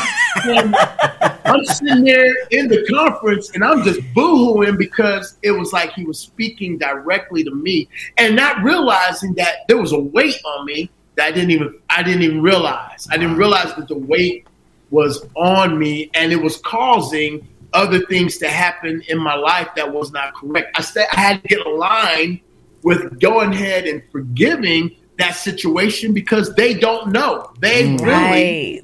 I'm sitting there in the conference and I'm just boohooing because it was like he was speaking directly to me and not realizing that there was a weight on me that I didn't even I didn't even realize. I didn't realize that the weight was on me and it was causing other things to happen in my life that was not correct. I said I had to get aligned with going ahead and forgiving that situation because they don't know. They
Mm.
really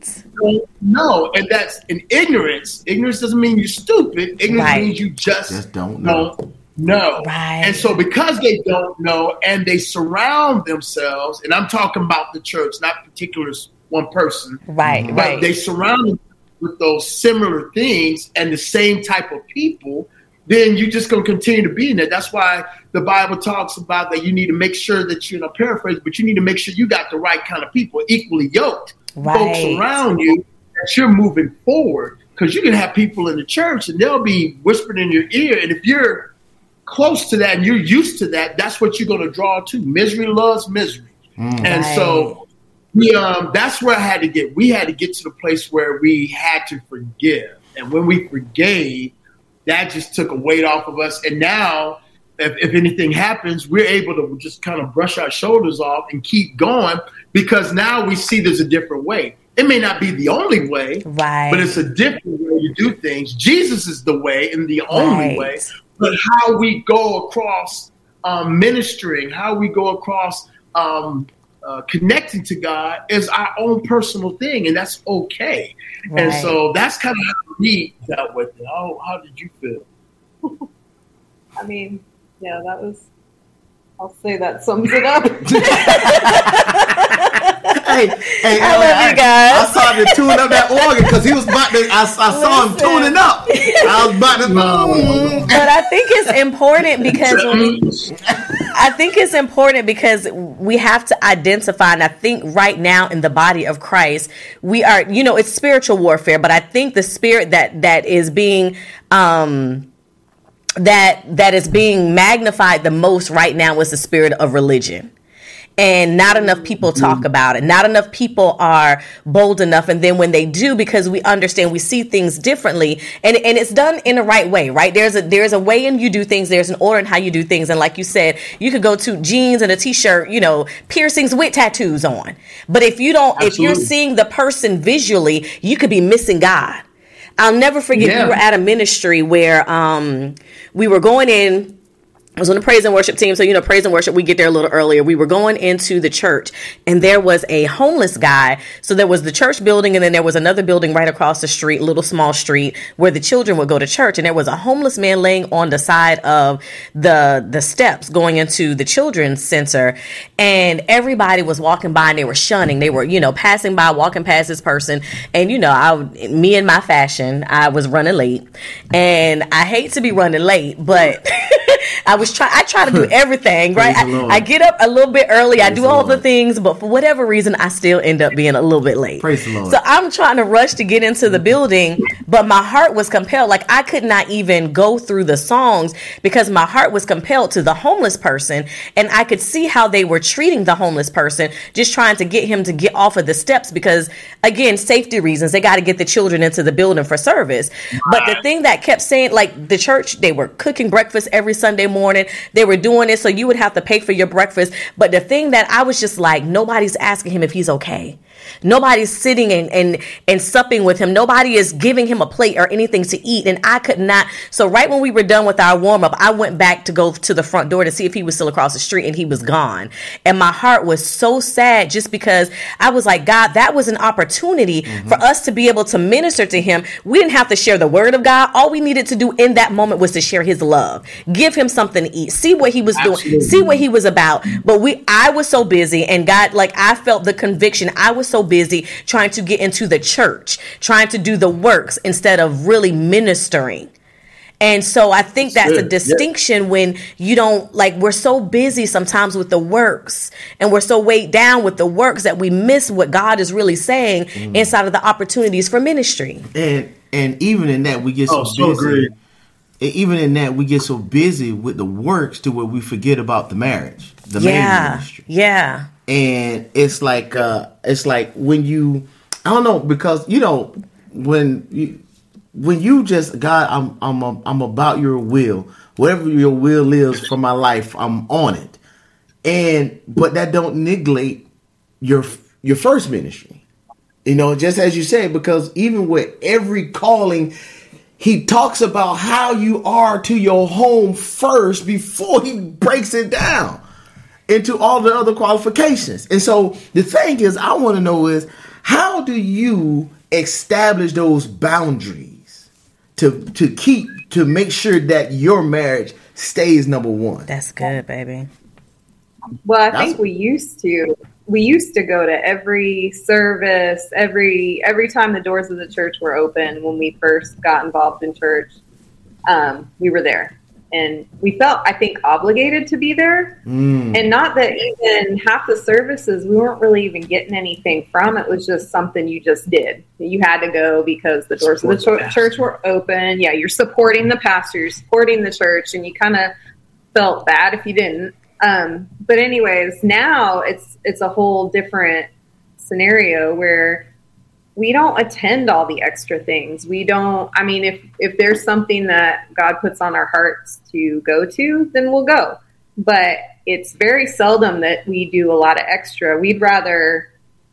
Right.
don't know. And that's an ignorance. Ignorance doesn't mean you're stupid. Ignorance
Right.
means you just,
Just don't know.
don't know.
Right.
And so because they don't know and they surround themselves, and I'm talking about the church, not particular one person,
Right.
but
Right.
they surround themselves with those similar things and the same type of people, then you're just going to continue to be in there. That's why the Bible talks about that you need to make sure that you're not paraphrase, but you need to make sure you got the right kind of people, equally yoked folks around you that you're moving forward. Because you can have people in the church and they'll be whispering in your ear, and if you're close to that and you're used to that, that's what you're going to draw to. Misery loves misery.
Mm.
And so we um that's where I had to get we had to get to the place where we had to forgive. And when we forgave, that just took a weight off of us. And now if, if anything happens, we're able to just kind of brush our shoulders off and keep going because now we see there's a different way. It may not be the only way,
Right.
but it's a different way to do things. Jesus is the way and the only
Right.
way. But how we go across um, ministering, how we go across um, uh, connecting to God is our own personal thing, and that's okay. And so that's kind of how we dealt with it. How, how did you feel?
I mean, yeah, that was. I'll say that sums it up.
hey, hey,
I love you guys.
I saw him tune up that organ because he was about to. I, I saw him tuning up. I was about to. Mm.
but I think it's important because we, I think it's important because we have to identify, and I think right now in the body of Christ, we are, you know, it's spiritual warfare, but I think the spirit that that is being um that that is being magnified the most right now is the spirit of religion and not enough people talk about it. Not enough people are bold enough. And then when they do, because we understand, we see things differently, and and it's done in the right way, right? There's a there's a way in you do things. There's an order in how you do things. And like you said, you could go to jeans and a t-shirt, you know, piercings with tattoos on. But if you don't, if you're seeing the person visually, you could be missing God. I'll never forget
Yeah.
we were at a ministry where um, we were going in I was on the praise and worship team. So, you know, praise and worship, we get there a little earlier. We were going into the church and there was a homeless guy. So there was the church building and then there was another building right across the street, little small street where the children would go to church. And there was a homeless man laying on the side of the, the steps going into the children's center. And everybody was walking by and they were shunning. They were, you know, passing by, walking past this person. And, you know, I, me in my fashion, I was running late and I hate to be running late, but I was trying. I try to do everything right. I, I get up a little bit early. I do
the
all the
Lord.
things, but for whatever reason, I still end up being a little bit late.
Praise the Lord.
So I'm trying to rush to get into the building, but my heart was compelled. Like I could not even go through the songs because my heart was compelled to the homeless person, and I could see how they were treating the homeless person, just trying to get him to get off of the steps because, again, safety reasons. They got to get the children into the building for service. But the thing that kept saying, like the church, they were cooking breakfast every Sunday morning. They were doing it so you would have to pay for your breakfast. But the thing that I was just like, nobody's asking him if he's okay. Nobody's sitting and, and and supping with him. Nobody is giving him a plate or anything to eat. And I could not. So right when we were done with our warm up, I went back to go to the front door to see if he was still across the street, and he was gone. And my heart was so sad just because I was like, God, that was an opportunity mm-hmm. for us to be able to minister to him. We didn't have to share the word of God. All we needed to do in that moment was to share his love, give him something to eat, see what he was doing, see what he was about. But we, I was so busy, and God, like I felt the conviction. I was so busy trying to get into the church, trying to do the works instead of really ministering. And so I think that's,
That's
a
good. Yeah.
distinction when you don't like we're so busy sometimes with the works and we're so weighed down with the works that we miss what God is really saying
Mm.
inside of the opportunities for ministry.
and and even in that we get so
Oh, so
busy.
great.
and even in that we get so busy with the works to where we forget about the marriage, the marriage
Yeah.
ministry.
Yeah.
And it's like uh it's like when you i don't know because you know when you when you just god i'm i'm a, i'm about your will. Whatever your will is for my life i'm on it. And but that don't neglect your your first ministry. You know just as you said because even with every calling he talks about how you are to your home first before he breaks it down into all the other qualifications. And so the thing is, I want to know is how do you establish those boundaries to to keep to make sure that your marriage stays number one?
That's good, baby.
Well, I
That's-
think we used to. We used to go to every service, every every time the doors of the church were open when we first got involved in church. Um, we were there, and we felt, I think, obligated to be there.
Mm.
And not that even half the services we weren't really even getting anything from. It was just something you just did. You had to go because the doors of the
Support the
church were open. Yeah, you're supporting the pastor, you're supporting the church, and you kind of felt bad if you didn't. Um, but anyways, now it's it's a whole different scenario where we don't attend all the extra things. We don't. I mean, if if there's something that God puts on our hearts to go to, then we'll go. But it's very seldom that we do a lot of extra. We'd rather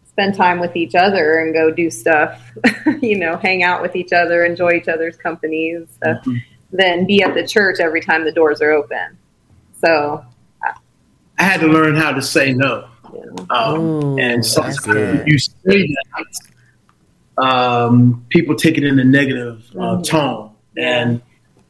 spend time with each other and go do stuff, you know, hang out with each other, enjoy each other's company and stuff, than be at the church every time the doors are open. So,
I had to learn how to say no.
you know.
Um,
Ooh,
and
that's
sometimes you say that, um, people take it in a negative uh,
Mhm.
tone. And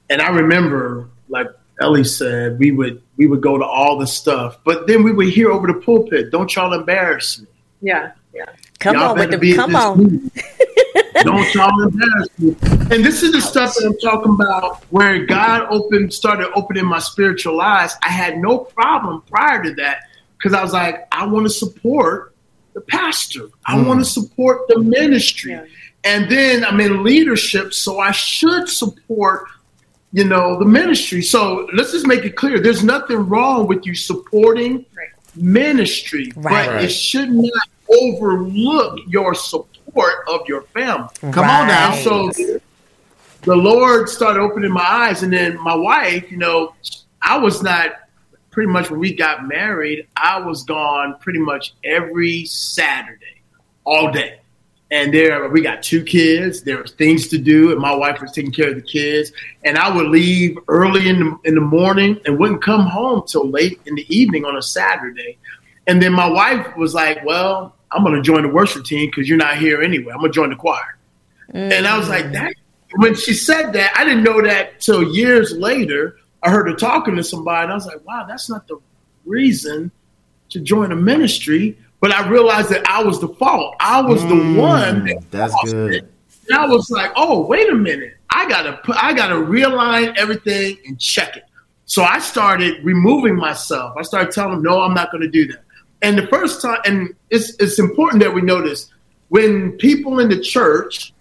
and I remember, like Ellie said, we would we would go to all the stuff, but then we would hear over the pulpit, "Don't y'all embarrass me."
yeah, yeah.
Come
Y'all
on with the
be
come on.
Don't y'all embarrass me. And this is the stuff that I'm talking about where God opened, started opening my spiritual eyes. I had no problem prior to that because I was like, I want to support the pastor. I
Mm.
want to support the ministry.
Yeah.
And then I'm in leadership, so I should support, you know, the ministry. So let's just make it clear: there's nothing wrong with you supporting
Right.
ministry,
Right.
but
Right.
it should not overlook your support of your family.
Come on now.
And so the Lord started opening my eyes, and then my wife, you know, I was not pretty much when we got married. I was gone pretty much every Saturday, all day, and there we got two kids. There was things to do, and my wife was taking care of the kids. And I would leave early in the in the morning and wouldn't come home till late in the evening on a Saturday. And then my wife was like, "Well, I'm going to join the worship team because you're not here anyway. I'm going to join the choir." And I was like, mm. "That." When she said that, I didn't know that till years later. I heard her talking to somebody, and I was like, "Wow, that's not the reason to join a ministry." But I realized that I was the fault. I was the one. That
Mm, That's good.
it. And I was like, "Oh, wait a minute! I gotta put, I gotta realign everything and check it." So I started removing myself. I started telling them, "No, I'm not going to do that." And the first time, and it's it's important that we notice when people in the church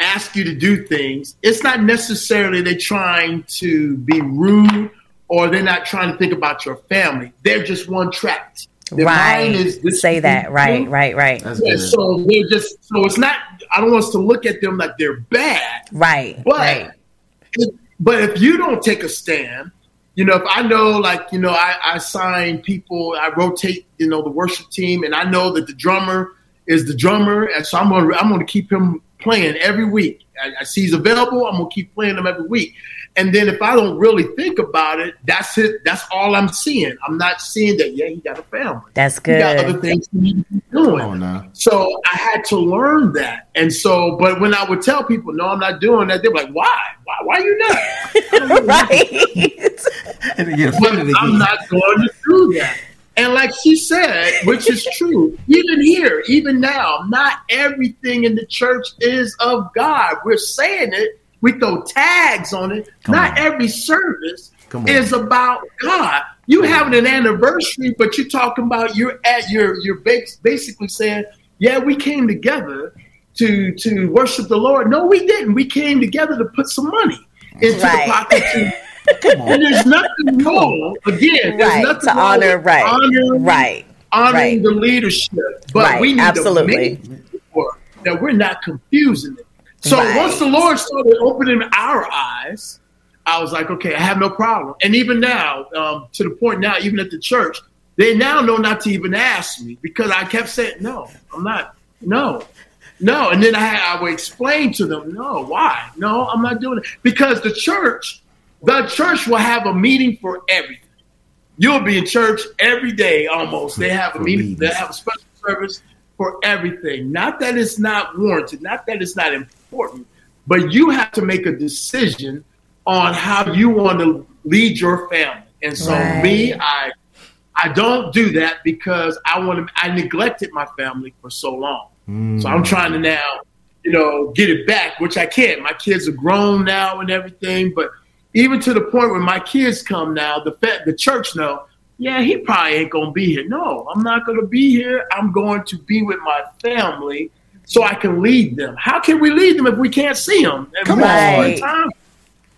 ask you to do things, it's not necessarily they're trying to be rude or they're not trying to think about your family. They're just one tracked. Their
right.
mind is this
Say that.
is-
Right, right, right.
Yeah, so they're just so it's not. I don't want us to look at them like they're bad,
Right.
but
right.
but if you don't take a stand, you know, if I know, like, you know, I, I sign people, I rotate, you know, the worship team, and I know that the drummer is the drummer, and so I'm gonna I'm gonna keep him playing every week. I, I see he's available, I'm gonna keep playing him every week. And then if I don't really think about it, that's it. That's all I'm seeing. I'm not seeing that. Yeah, he got a family.
That's
He got other
good.
things he needs to be doing.
Come on now.
So I had to learn that. And so, but when I would tell people, no, I'm not doing that, they're like, why? Why, why you not?
right.
And they get
But
offended
I'm not going to do that. And like she said, which is true, even here, even now, not everything in the church is of God. We're saying it, we throw tags on it.
Come
not
on.
every service is about God. You having an anniversary, but you're talking about you're at your you're basically saying, yeah, we came together to to worship the Lord. No, we didn't. We came together to put some money into
Right.
the pocket. To,
Come on.
And there's nothing wrong. Again, there's
Right.
nothing
To
wrong
honor, right.
honoring,
Right.
honoring
right.
the leadership, but
Right.
we need
Absolutely.
to make sure that we're not confusing it. So
Right.
once the Lord started opening our eyes, I was like, okay, I have no problem. And even now, um, to the point now, even at the church, they now know not to even ask me because I kept saying, no, I'm not, no, no. And then I, I would explain to them, no, why? No, I'm not doing it. Because the church, the church will have a meeting for everything. You'll be in church every day almost. They have a
For
meeting, they have a special service for everything. Not that it's not warranted, not that it's not important, but you have to make a decision on how you want to lead your family. And so
Right.
me, I I don't do that because I want to I neglected my family for so long. So I'm hmm. trying to now, you know, get it back, which I can't. My kids are grown now and everything, but even to the point where my kids come now, the fa- the church know, yeah, he probably ain't gonna be here. No, I'm not gonna be here. I'm going to be with my family so I can lead them. How can we lead them if we can't see them?
Come
we
on.
time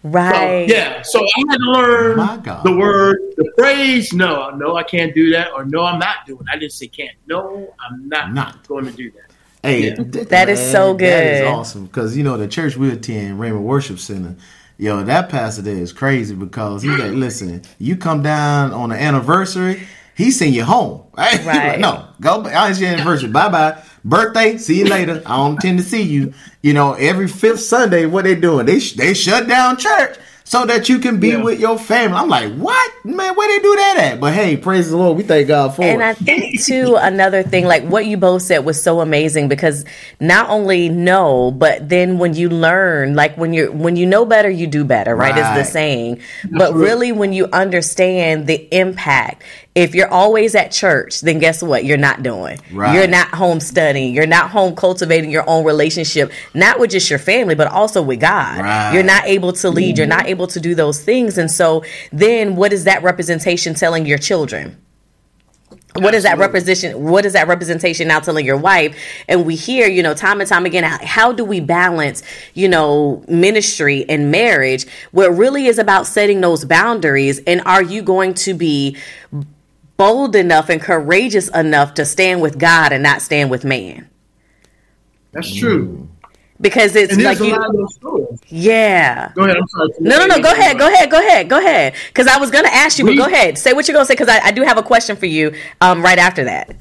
Right.
so, yeah, so I had to learn the word, the phrase. No, no, I can't do that, or no, I'm not doing. it. I didn't say can't. No, I'm not,
Not.
going to do that.
Hey,
Yeah.
th-
That is so good.
That is awesome because you know the church we attend, Raymond Worship Center. Yo, that pastor there is crazy because he's like, listen, you come down on the anniversary, he send you home. Right? He like,
Right.
no, go. back. It's your anniversary. bye bye. Birthday. See you later. I don't intend to see you. You know, every fifth Sunday, what they doing? They sh- they shut down church so that you can be
Yeah.
with your family. I'm like, what man? Where they do that at? But hey, praise the Lord. We thank God for it.
And
it.
I think too another thing, like what you both said was so amazing because not only know, but then when you learn, like when you're when you know better, you do better, right? Is the saying. But really when you understand the impact, if you're always at church, then guess what? You're not doing.
Right.
You're not home studying. You're not home cultivating your own relationship, not with just your family, but also with God.
Right.
You're not able to lead. You're mm-hmm. not able to do those things. And so then what is that representation telling your children? what is that representation what is that representation now telling your wife and we hear you know time and time again how, how do we balance you know ministry and marriage what really is about setting those boundaries and are you going to be bold enough and courageous enough to stand with God and not stand with man.
That's true.
Because it's like you, yeah.
Go ahead. I'm sorry.
No, no, no. Go ahead. Go ahead. Go ahead. Go ahead. Because I was gonna ask you, but go ahead. Say what you're gonna say. Because I, I, do have a question for you. Um, right after that.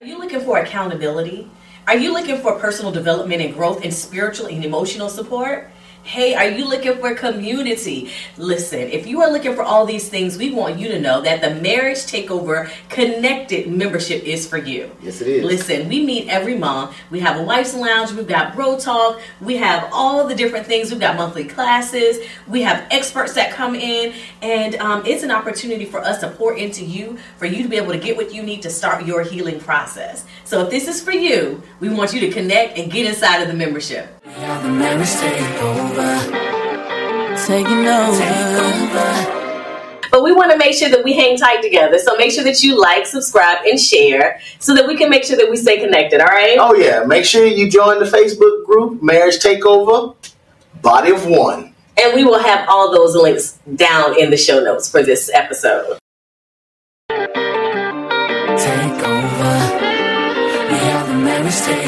Are you looking
for accountability? Are you looking for personal development and growth and spiritual and emotional support? Hey, are you looking for community? Listen, if you are looking for all these things, we want you to know that the Marriage Takeover Connected membership is for you.
Yes, it is.
Listen, we meet every month. We have a wife's lounge, we've got bro talk, we have all the different things. We've got monthly classes, we have experts that come in, and um, it's an opportunity for us to pour into you, for you to be able to get what you need to start your healing process. So if this is for you, we want you to connect and get inside of the membership.
Yeah, the marriage takeover.
Taking over.
But we want to make sure that we hang tight together. So make sure that you like, subscribe, and share so that we can make sure that we stay connected, all right?
Oh yeah, make sure you join the Facebook group Marriage Takeover, Body of One.
And we will have all those links down in the show notes for this episode.
Take over. We are the marriage takeover.